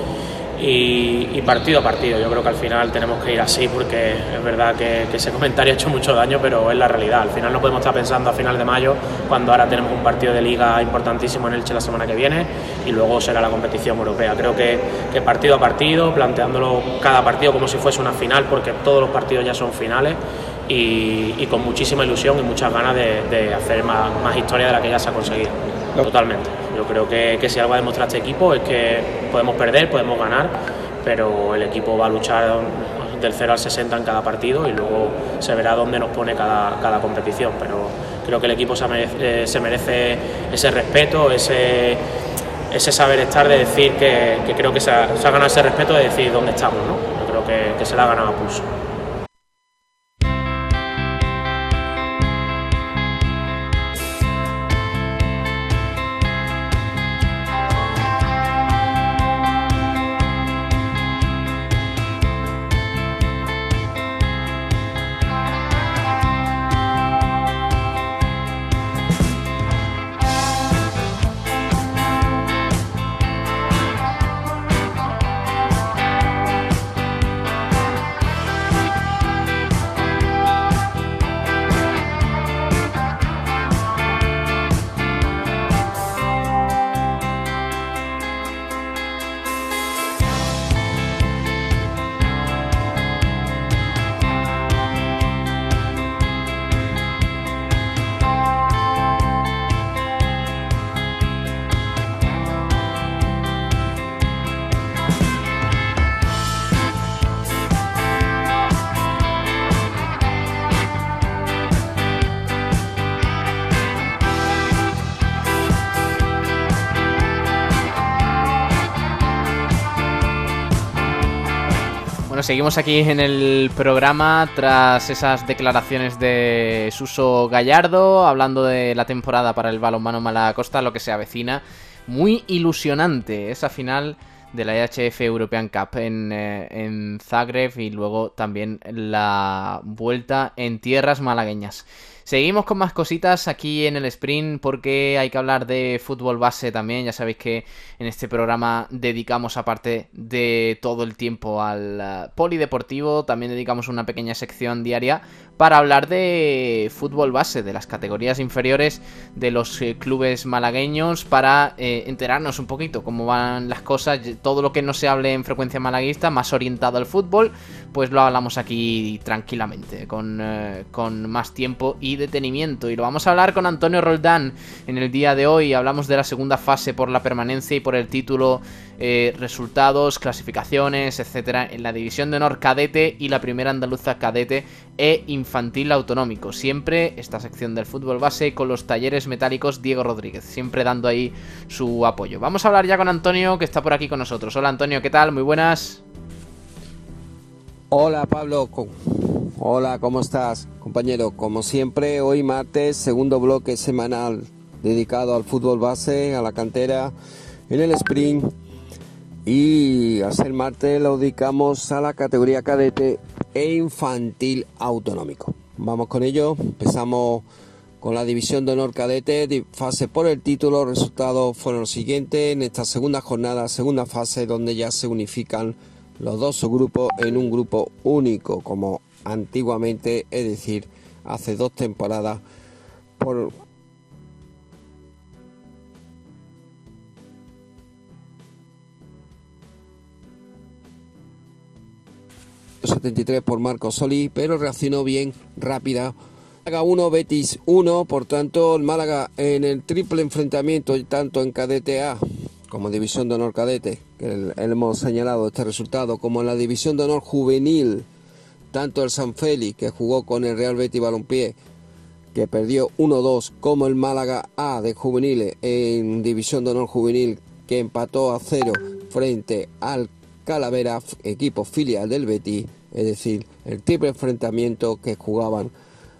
y, partido a partido. Yo creo que al final tenemos que ir así porque es verdad que, ese comentario ha hecho mucho daño, pero es la realidad. Al final no podemos estar pensando a final de mayo cuando ahora tenemos un partido de liga importantísimo en Elche la semana que viene y luego será la competición europea. Creo que, partido a partido, planteándolo cada partido como si fuese una final, porque todos los partidos ya son finales. Y, con muchísima ilusión y muchas ganas de, hacer más historia de la que ya se ha conseguido. Totalmente. Yo creo que, si algo ha demostrado este equipo es que podemos perder, podemos ganar, pero el equipo va a luchar del 0 al 60 en cada partido y luego se verá dónde nos pone cada, competición. Pero creo que el equipo se merece, ese respeto, ese, ese saber estar de decir que, creo que se ha, ganado ese respeto de decir dónde estamos. ¿no? Yo creo que, que se le ha ganado a pulso. Seguimos aquí en el programa tras esas declaraciones de Suso Gallardo, hablando de la temporada para el balonmano Malacosta, lo que se avecina. Muy ilusionante esa final de la IHF European Cup eh, en Zagreb y luego también la vuelta en tierras malagueñas. Seguimos con más cositas aquí en el sprint porque hay que hablar de fútbol base también. Ya sabéis que en este programa dedicamos aparte de todo el tiempo al eh, polideportivo, también dedicamos una pequeña sección diaria para hablar de fútbol base, de las categorías inferiores de los eh, clubes malagueños, para eh, enterarnos un poquito cómo van las cosas, todo lo que no se hable en frecuencia malaguista, más orientado al fútbol, pues lo hablamos aquí tranquilamente, con, con más tiempo y detenimiento. Y lo vamos a hablar con Antonio Roldán en el día de hoy. Hablamos de la segunda fase por la permanencia y por el título, eh, resultados, clasificaciones, etcétera, en la división de honor cadete y la primera andaluza cadete e infantil autonómico. Siempre esta sección del fútbol base con los talleres metálicos Diego Rodríguez, siempre dando ahí su apoyo. Vamos a hablar ya con Antonio, que está por aquí con nosotros. Hola Antonio, ¿qué tal? Muy buenas. Hola Pablo, hola, ¿cómo estás compañero? Como siempre, hoy martes, segundo bloque semanal dedicado al fútbol base, a la cantera, en el sprint y a ser martes lo dedicamos a la categoría cadete e infantil autonómico. Vamos con ello, empezamos con la división de honor cadete, fase por el título, resultados fueron los siguientes. En esta segunda jornada, segunda fase donde ya se unifican los dos subgrupos en un grupo único, como antiguamente, es decir, hace dos temporadas por 73 por Marco Soli, pero reaccionó bien, rápida. Málaga 1, Betis 1, por tanto el Málaga en el triple enfrentamiento, tanto en cadete A como división de honor cadete, que hemos señalado este resultado, como en la división de honor juvenil, tanto el San Félix, que jugó con el Real Betis Balompié, que perdió 1-2, como el Málaga A de juveniles en división de honor juvenil, que empató a cero frente al Calavera, equipo filial del Betis, es decir, el triple enfrentamiento que jugaban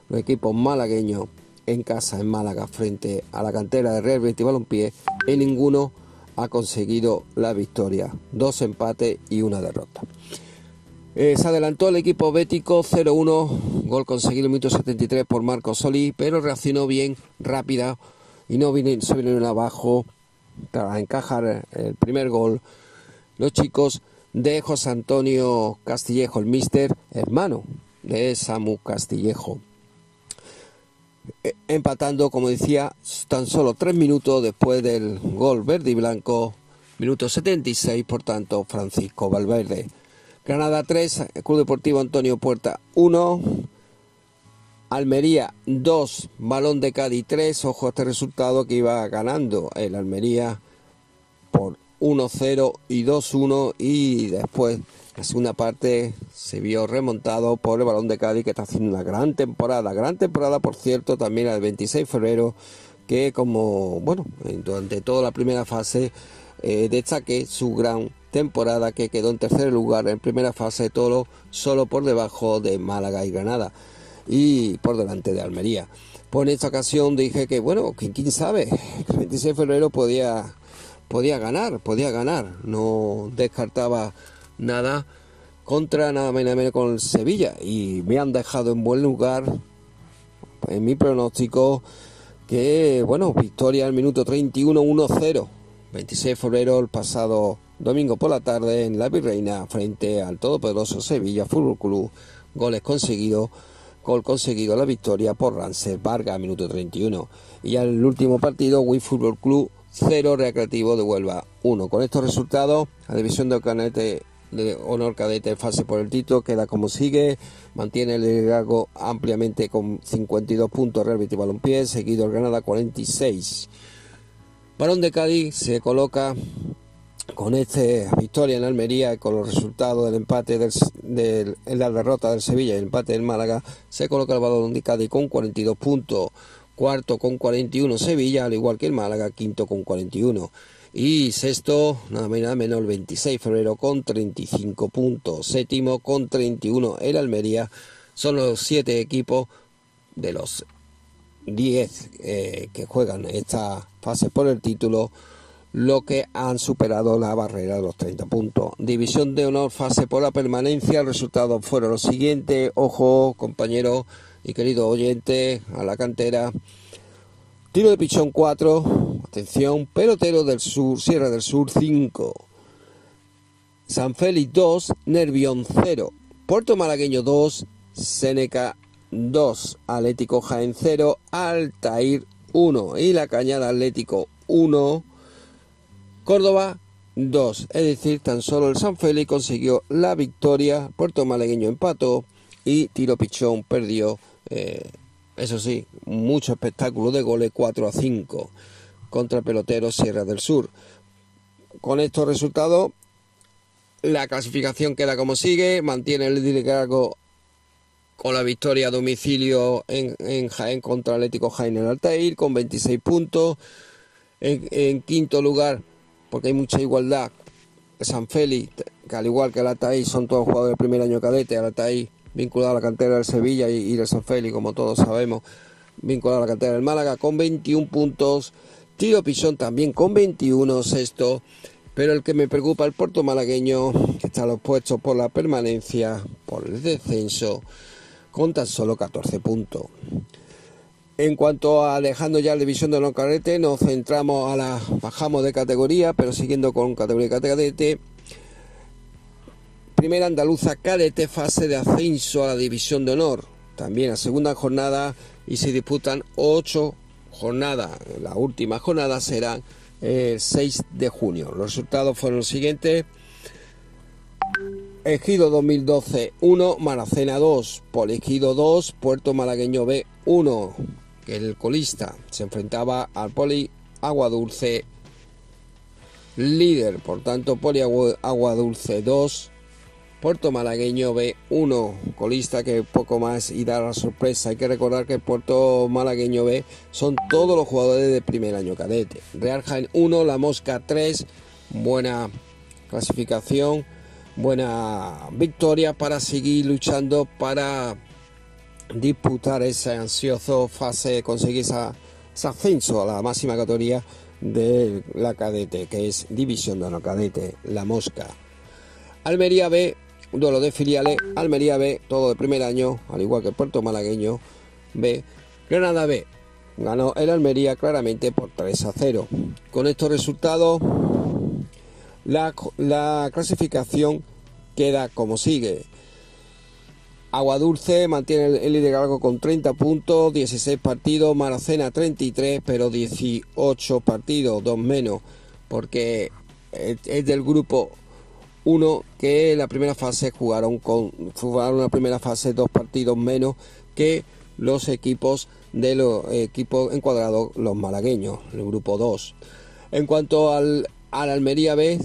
los equipos malagueños en casa en Málaga frente a la cantera de Real Betis Balompié y ninguno ha conseguido la victoria. Dos empates y una derrota. Eh, se adelantó el equipo bético 0-1, gol conseguido en minuto 73 por Marco Soli, pero reaccionó bien, rápida y no se vinieron abajo para encajar el primer gol. Los chicos de José Antonio Castillejo, el mister, hermano de Samu Castillejo. Eh, empatando, como decía, tan solo tres minutos después del gol verde y blanco, minuto 76, por tanto, Francisco Valverde. Granada 3, Club Deportivo Antonio Puerta 1, Almería 2, Balón de Cádiz 3, ojo a este resultado que iba ganando el Almería por 1-0 y 2-1 y después la segunda parte se vio remontado por el balón de Cádiz que está haciendo una gran temporada, gran temporada por cierto también el 26 de febrero que como bueno durante toda la primera fase eh, destaque su gran temporada que quedó en tercer lugar en primera fase todo solo por debajo de Málaga y Granada y por delante de Almería. Pues en esta ocasión dije que bueno, quién sabe, el 26 de febrero podía podía ganar, podía ganar, no descartaba nada contra nada menos con el Sevilla. Y me han dejado en buen lugar en mi pronóstico que, bueno, victoria al minuto 31 1-0, 26 de febrero el pasado domingo por la tarde en la Virreina frente al todopoderoso Sevilla Fútbol Club, goles conseguidos gol conseguido la victoria por Rance Vargas, minuto 31. Y al último partido, Wii Fútbol Club 0 Recreativo de Huelva 1. Con estos resultados, la división de Canete de honor cadete fase por el título queda como sigue, mantiene el liderazgo ampliamente con 52 puntos Real Betis Balompié, seguido el Granada 46. Barón de Cádiz se coloca con esta victoria en Almería y con los resultados del empate del, la derrota del Sevilla y el empate del Málaga, se coloca el Barón de Cádiz con 42 puntos cuarto con 41 Sevilla, al igual que el Málaga, quinto con 41. Y sexto, nada menos, nada menos, el 26 de febrero con 35 puntos. Séptimo con 31 el Almería. Son los siete equipos de los 10 eh, que juegan esta fase por el título, lo que han superado la barrera de los 30 puntos. División de honor, fase por la permanencia. El resultado fueron los siguientes. Ojo, compañeros y querido oyente, a la cantera. Tiro de pichón 4, atención, pelotero del sur, Sierra del Sur 5. San Félix 2, Nervión 0. Puerto Malagueño 2, Seneca 2, Atlético Jaén 0, Altair 1 y la Cañada Atlético 1, Córdoba 2. Es decir, tan solo el San Félix consiguió la victoria, Puerto Malagueño empató y Tiro Pichón perdió eh, eso sí, mucho espectáculo de goles 4 a 5 contra pelotero Sierra del Sur. Con estos resultados, la clasificación queda como sigue, mantiene el liderazgo con la victoria a domicilio en, Jaén contra Atlético Jaén en Altair con 26 puntos. En, quinto lugar, porque hay mucha igualdad, San Félix, que al igual que el Altair son todos jugadores del primer año cadete, Altair vinculado a la cantera del Sevilla y, del San Félix, como todos sabemos, vinculado a la cantera del Málaga con 21 puntos. Tiro Pisón también con 21, sexto. Pero el que me preocupa el puerto malagueño, que está a los puestos por la permanencia, por el descenso, con tan solo 14 puntos. En cuanto a dejando ya la división de los cadetes, nos centramos a la bajamos de categoría, pero siguiendo con categoría cadete. Primera andaluza cadete fase de ascenso a la división de honor. También a segunda jornada y se disputan ocho jornadas. La última jornada será el 6 de junio. Los resultados fueron los siguientes. Ejido 2012 1, Maracena 2, Polegido 2, Puerto Malagueño B 1, que el colista se enfrentaba al Poli Agua Dulce líder, por tanto Poli Agua Dulce 2, Puerto Malagueño B 1, colista que poco más y da la sorpresa. Hay que recordar que Puerto Malagueño B son todos los jugadores de primer año cadete. Real Jaén 1, La Mosca 3, buena clasificación buena victoria para seguir luchando para disputar ese ansioso fase, conseguir ese ascenso a la máxima categoría de la cadete, que es División de Honor Cadete, la Mosca. Almería B, duelo de filiales, Almería B, todo de primer año, al igual que Puerto Malagueño B, Granada B. Ganó el Almería claramente por 3 a 0. Con estos resultados, la, clasificación queda como sigue. Agua Dulce mantiene el, liderazgo con 30 puntos, 16 partidos, Maracena 33, pero 18 partidos, dos menos, porque es, del grupo 1 que en la primera fase jugaron con jugaron la primera fase dos partidos menos que los equipos de los equipos encuadrados los malagueños, el grupo 2. En cuanto al, al Almería B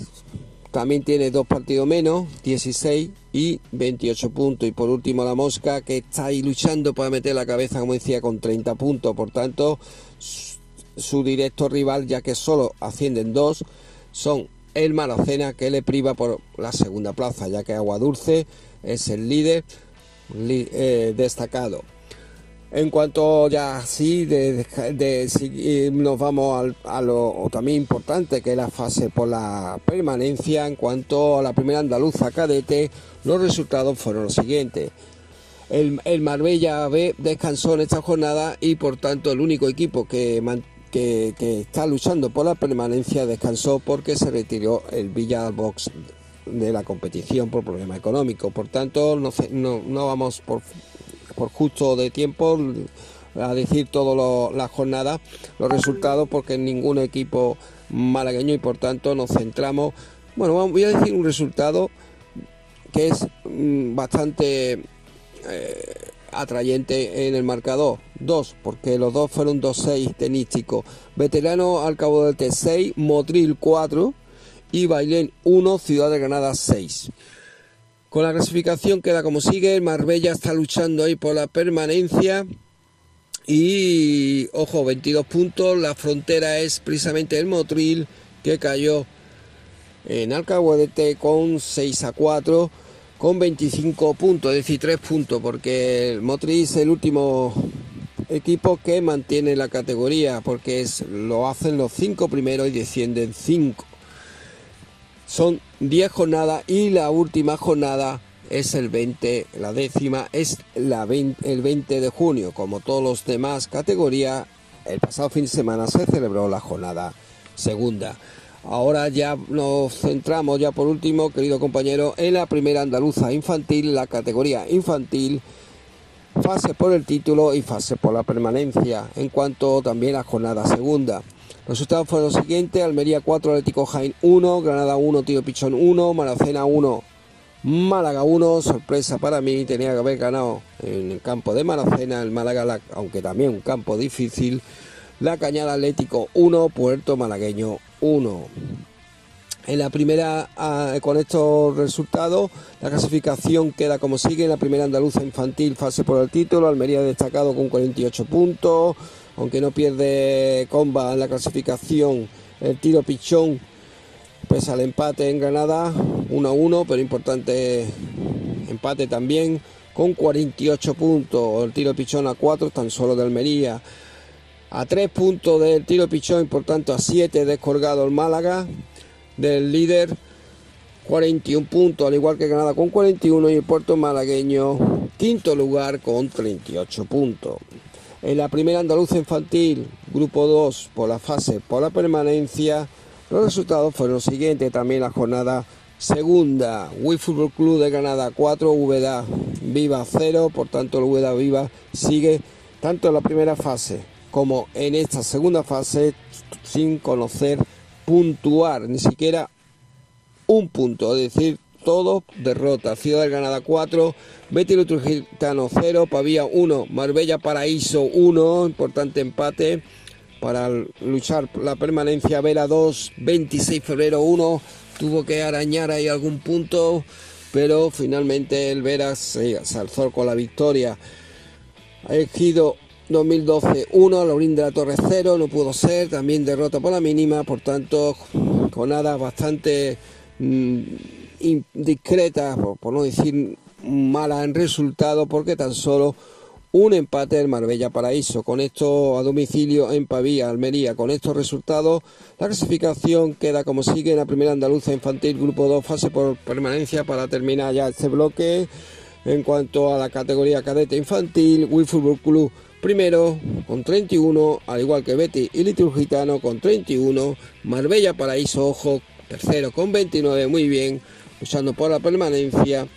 también tiene dos partidos menos, 16 y 28 puntos. Y por último la Mosca que está ahí luchando para meter la cabeza, como decía, con 30 puntos. Por tanto, su directo rival, ya que solo ascienden dos, son el Maracena que le priva por la segunda plaza, ya que Agua Dulce es el líder eh, destacado. En cuanto ya sí, de, nos vamos a lo también importante que es la fase por la permanencia. En cuanto a la primera andaluza cadete, los resultados fueron los siguientes. El, Marbella B descansó en esta jornada y por tanto el único equipo que, que, está luchando por la permanencia descansó porque se retiró el Villa Box de la competición por problema económico. Por tanto, no, vamos por por justo de tiempo a decir todas las jornadas los resultados porque ningún equipo malagueño y por tanto nos centramos bueno voy a decir un resultado que es mm, bastante eh, atrayente en el marcador dos porque los dos fueron 2-6 tenísticos. Veterano al cabo del T6 Motril 4 y Bailén 1 Ciudad de Granada 6 con la clasificación queda como sigue, Marbella está luchando ahí por la permanencia. Y, ojo, 22 puntos, la frontera es precisamente el Motril que cayó en Alcahuete con 6 a 4 con 25 puntos, es decir, 3 puntos, porque el Motril es el último equipo que mantiene la categoría, porque es, lo hacen los 5 primeros y descienden 5. Son 10 jornadas y la última jornada es el 20, la décima es la el 20 de junio. Como todos los demás categorías, el pasado fin de semana se celebró la jornada segunda. Ahora ya nos centramos ya por último, querido compañero, en la primera andaluza infantil, la categoría infantil, fase por el título y fase por la permanencia, en cuanto también a jornada segunda. Los resultados fueron los siguientes, Almería 4, Atlético Jaén 1, Granada 1, Tío Pichón 1, Maracena 1, Málaga 1, sorpresa para mí, tenía que haber ganado en el campo de Maracena, el Málaga, aunque también un campo difícil, La Cañada Atlético 1, Puerto Malagueño 1. En la primera, ah, con estos resultados, la clasificación queda como sigue. En la primera andaluza infantil, fase por el título. Almería destacado con 48 puntos aunque no pierde comba en la clasificación, el tiro pichón, pese al empate en Granada, 1 a 1, pero importante empate también, con 48 puntos, el tiro pichón a 4, tan solo de Almería, a 3 puntos del tiro pichón, por tanto a 7 descolgado el Málaga, del líder, 41 puntos, al igual que Granada con 41 y el puerto malagueño, quinto lugar con 38 puntos. En la primera andaluza infantil, grupo 2, por la fase por la permanencia, los resultados fueron los siguientes. También la jornada segunda, Wii Fútbol Club de Granada 4, Úbeda Viva 0. Por tanto, el Úbeda Viva sigue tanto en la primera fase como en esta segunda fase sin conocer puntuar, ni siquiera un punto, es decir, todo derrota. Ciudad Granada 4, Betis Trujillo 0, Pavía 1, Marbella Paraíso 1, importante empate para luchar la permanencia. Vera 2, 26 febrero 1, tuvo que arañar ahí algún punto, pero finalmente el Vera se, alzó con la victoria. Ha elegido 2012 1, Laurín de la Torre 0, no pudo ser, también derrota por la mínima, por tanto, con nada bastante mm, discreta, por, no decir mala en resultado, porque tan solo un empate del Marbella Paraíso. Con esto a domicilio en Pavía, Almería. Con estos resultados, la clasificación queda como sigue en la primera andaluza infantil, grupo 2, fase por permanencia para terminar ya este bloque. En cuanto a la categoría cadete infantil, Will Football Club primero con 31, al igual que Betty y Liturgitano con 31, Marbella Paraíso Ojo tercero con 29, muy bien luchando por la permanencia,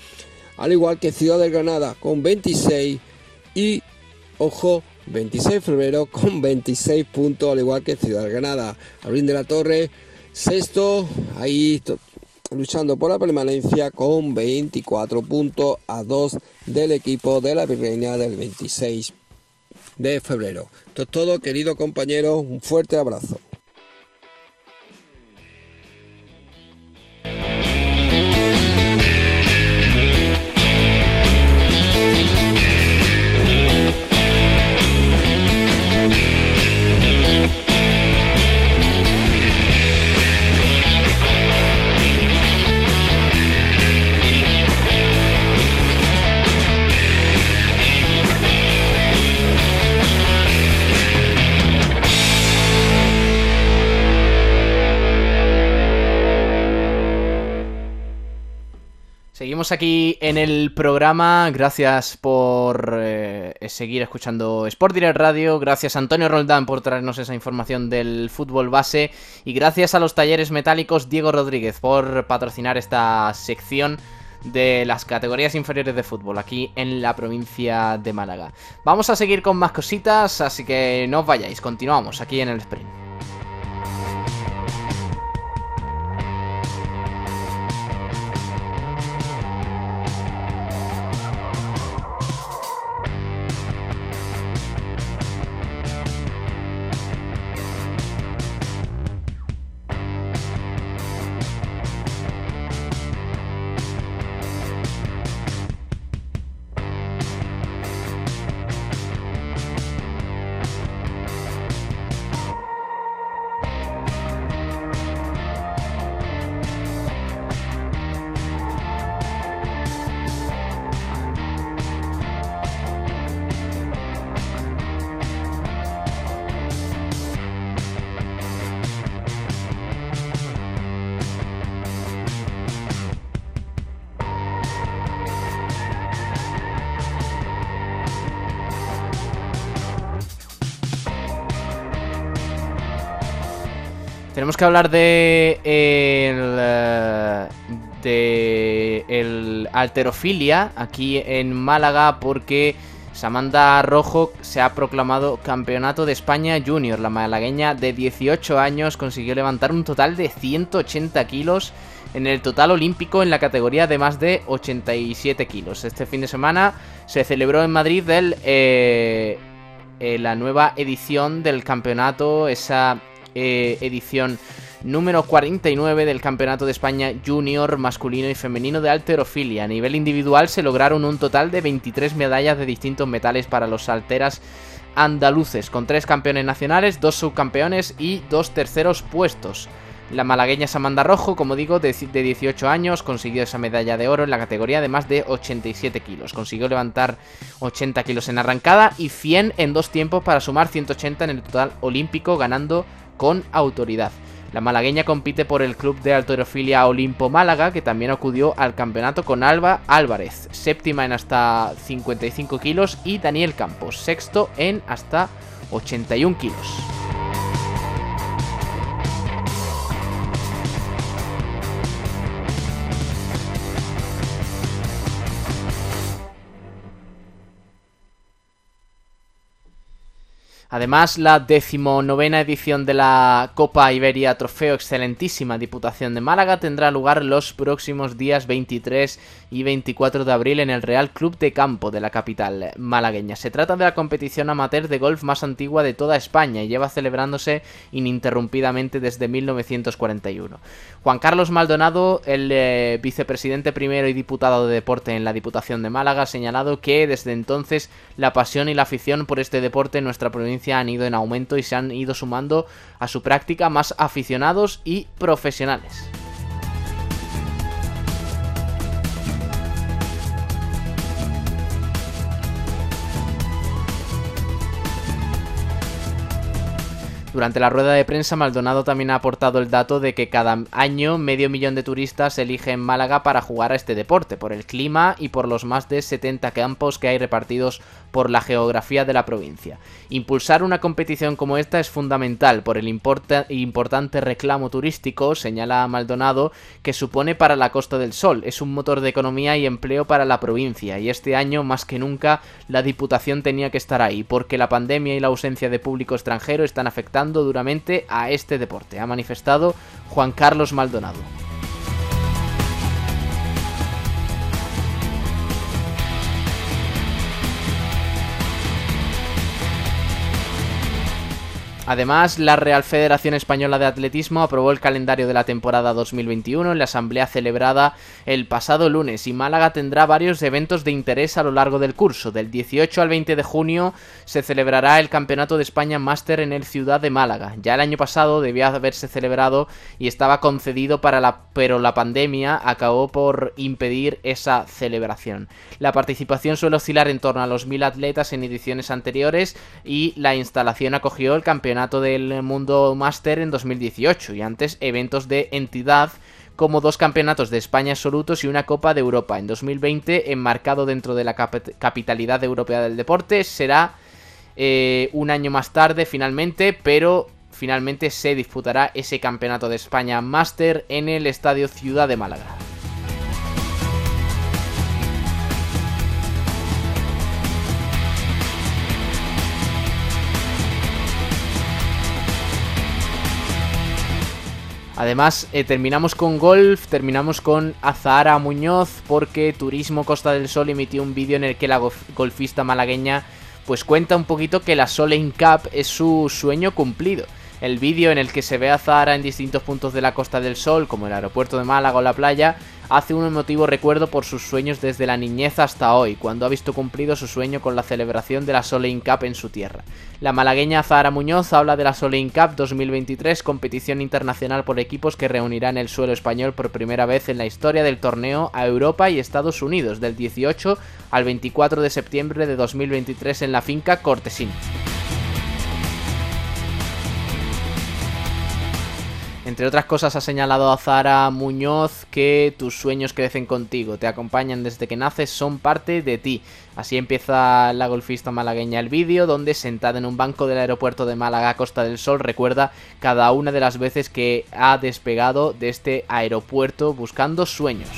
al igual que Ciudad de Granada con 26 y, ojo, 26 de febrero con 26 puntos, al igual que Ciudad de Granada. Abril de la Torre, sexto, ahí luchando por la permanencia con 24 puntos a 2 del equipo de la Virreina del 26 de febrero. Esto es todo, querido compañero, un fuerte abrazo. Aquí en el programa. Gracias por eh, seguir escuchando Sport Direct Radio. Gracias a Antonio Roldán por traernos esa información del fútbol base. Y gracias a los talleres metálicos Diego Rodríguez por patrocinar esta sección de las categorías inferiores de fútbol aquí en la provincia de Málaga. Vamos a seguir con más cositas, así que no os vayáis. Continuamos aquí en el sprint. Tenemos que hablar de el, eh, de el alterofilia aquí en Málaga porque Samantha Rojo se ha proclamado campeonato de España Junior. La malagueña de 18 años consiguió levantar un total de 180 kilos en el total olímpico en la categoría de más de 87 kilos. Este fin de semana se celebró en Madrid el, eh, eh, la nueva edición del campeonato, esa eh, edición número 49 del Campeonato de España Junior masculino y femenino de alterofilia. A nivel individual se lograron un total de 23 medallas de distintos metales para los alteras andaluces, con tres campeones nacionales, dos subcampeones y dos terceros puestos. La malagueña Samanda Rojo, como digo, de, 18 años, consiguió esa medalla de oro en la categoría de más de 87 kilos. Consiguió levantar 80 kilos en arrancada y 100 en dos tiempos para sumar 180 en el total olímpico, ganando con autoridad. La malagueña compite por el club de alterofilia Olimpo Málaga, que también acudió al campeonato con Alba Álvarez, séptima en hasta 55 kilos, y Daniel Campos, sexto en hasta 81 kilos. Además, la decimonovena edición de la Copa Iberia Trofeo Excelentísima Diputación de Málaga tendrá lugar los próximos días 23 y 24 de abril en el Real Club de Campo de la capital malagueña. Se trata de la competición amateur de golf más antigua de toda España y lleva celebrándose ininterrumpidamente desde 1941. Juan Carlos Maldonado, el eh, vicepresidente primero y diputado de deporte en la Diputación de Málaga, ha señalado que desde entonces la pasión y la afición por este deporte en nuestra provincia han ido en aumento y se han ido sumando a su práctica más aficionados y profesionales. Durante la rueda de prensa, Maldonado también ha aportado el dato de que cada año medio millón de turistas eligen Málaga para jugar a este deporte, por el clima y por los más de 70 campos que hay repartidos por la geografía de la provincia. Impulsar una competición como esta es fundamental por el importante reclamo turístico, señala Maldonado, que supone para la Costa del Sol. Es un motor de economía y empleo para la provincia y este año más que nunca la Diputación tenía que estar ahí porque la pandemia y la ausencia de público extranjero están afectando duramente a este deporte, ha manifestado Juan Carlos Maldonado. Además, la Real Federación Española de Atletismo aprobó el calendario de la temporada 2021 en la asamblea celebrada el pasado lunes y Málaga tendrá varios eventos de interés a lo largo del curso. Del 18 al 20 de junio se celebrará el Campeonato de España Máster en el Ciudad de Málaga. Ya el año pasado debía haberse celebrado y estaba concedido para la pero la pandemia acabó por impedir esa celebración. La participación suele oscilar en torno a los mil atletas en ediciones anteriores y la instalación acogió el campeonato del Mundo Master en 2018 y antes eventos de entidad como dos campeonatos de España absolutos y una Copa de Europa. En 2020, enmarcado dentro de la capitalidad europea del deporte, será eh, un año más tarde finalmente, pero finalmente se disputará ese campeonato de España Master en el Estadio Ciudad de Málaga. Además, eh, terminamos con golf, terminamos con Azahara Muñoz, porque Turismo Costa del Sol emitió un vídeo en el que la golfista malagueña pues cuenta un poquito que la Soleil Cup es su sueño cumplido. El vídeo en el que se ve a Zahara en distintos puntos de la Costa del Sol, como el aeropuerto de Málaga o la playa, hace un emotivo recuerdo por sus sueños desde la niñez hasta hoy, cuando ha visto cumplido su sueño con la celebración de la Soleil Cup en su tierra. La malagueña Zahara Muñoz habla de la Soleil Cup 2023, competición internacional por equipos que reunirá en el suelo español por primera vez en la historia del torneo a Europa y Estados Unidos, del 18 al 24 de septiembre de 2023 en la finca Cortesín. Entre otras cosas ha señalado a Zara Muñoz que tus sueños crecen contigo, te acompañan desde que naces, son parte de ti. Así empieza la golfista malagueña el vídeo, donde sentada en un banco del aeropuerto de Málaga Costa del Sol recuerda cada una de las veces que ha despegado de este aeropuerto buscando sueños.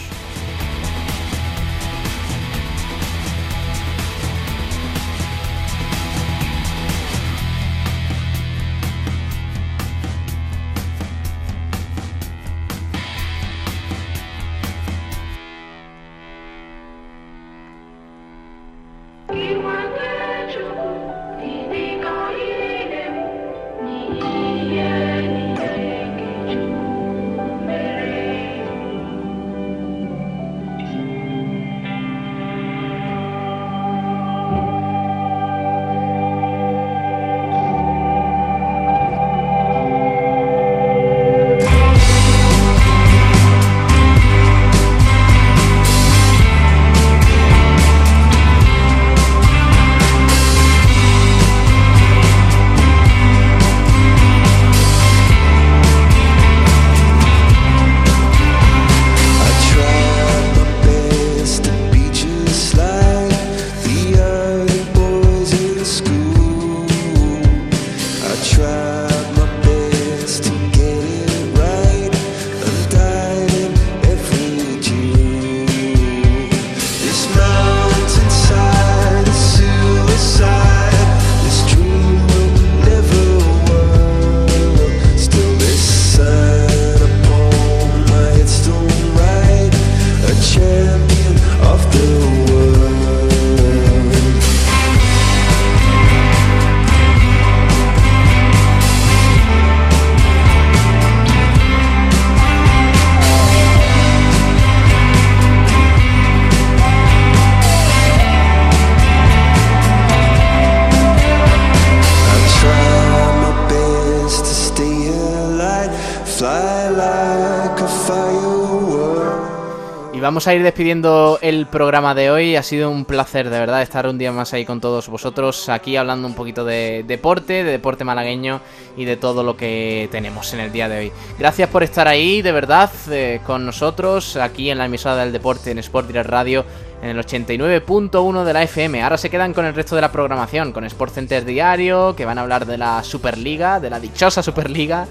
Vamos a ir despidiendo el programa de hoy. Ha sido un placer, de verdad, estar un día más ahí con todos vosotros, aquí hablando un poquito de deporte, de deporte malagueño y de todo lo que tenemos en el día de hoy. Gracias por estar ahí, de verdad, eh, con nosotros, aquí en la emisora del deporte en Sport Direct Radio, en el 89.1 de la FM. Ahora se quedan con el resto de la programación, con Sport Center Diario, que van a hablar de la Superliga, de la dichosa Superliga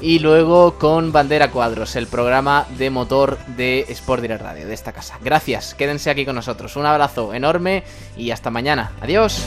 y luego con Bandera Cuadros, el programa de motor de Sport Direct Radio de esta casa. Gracias, quédense aquí con nosotros. Un abrazo enorme y hasta mañana. Adiós.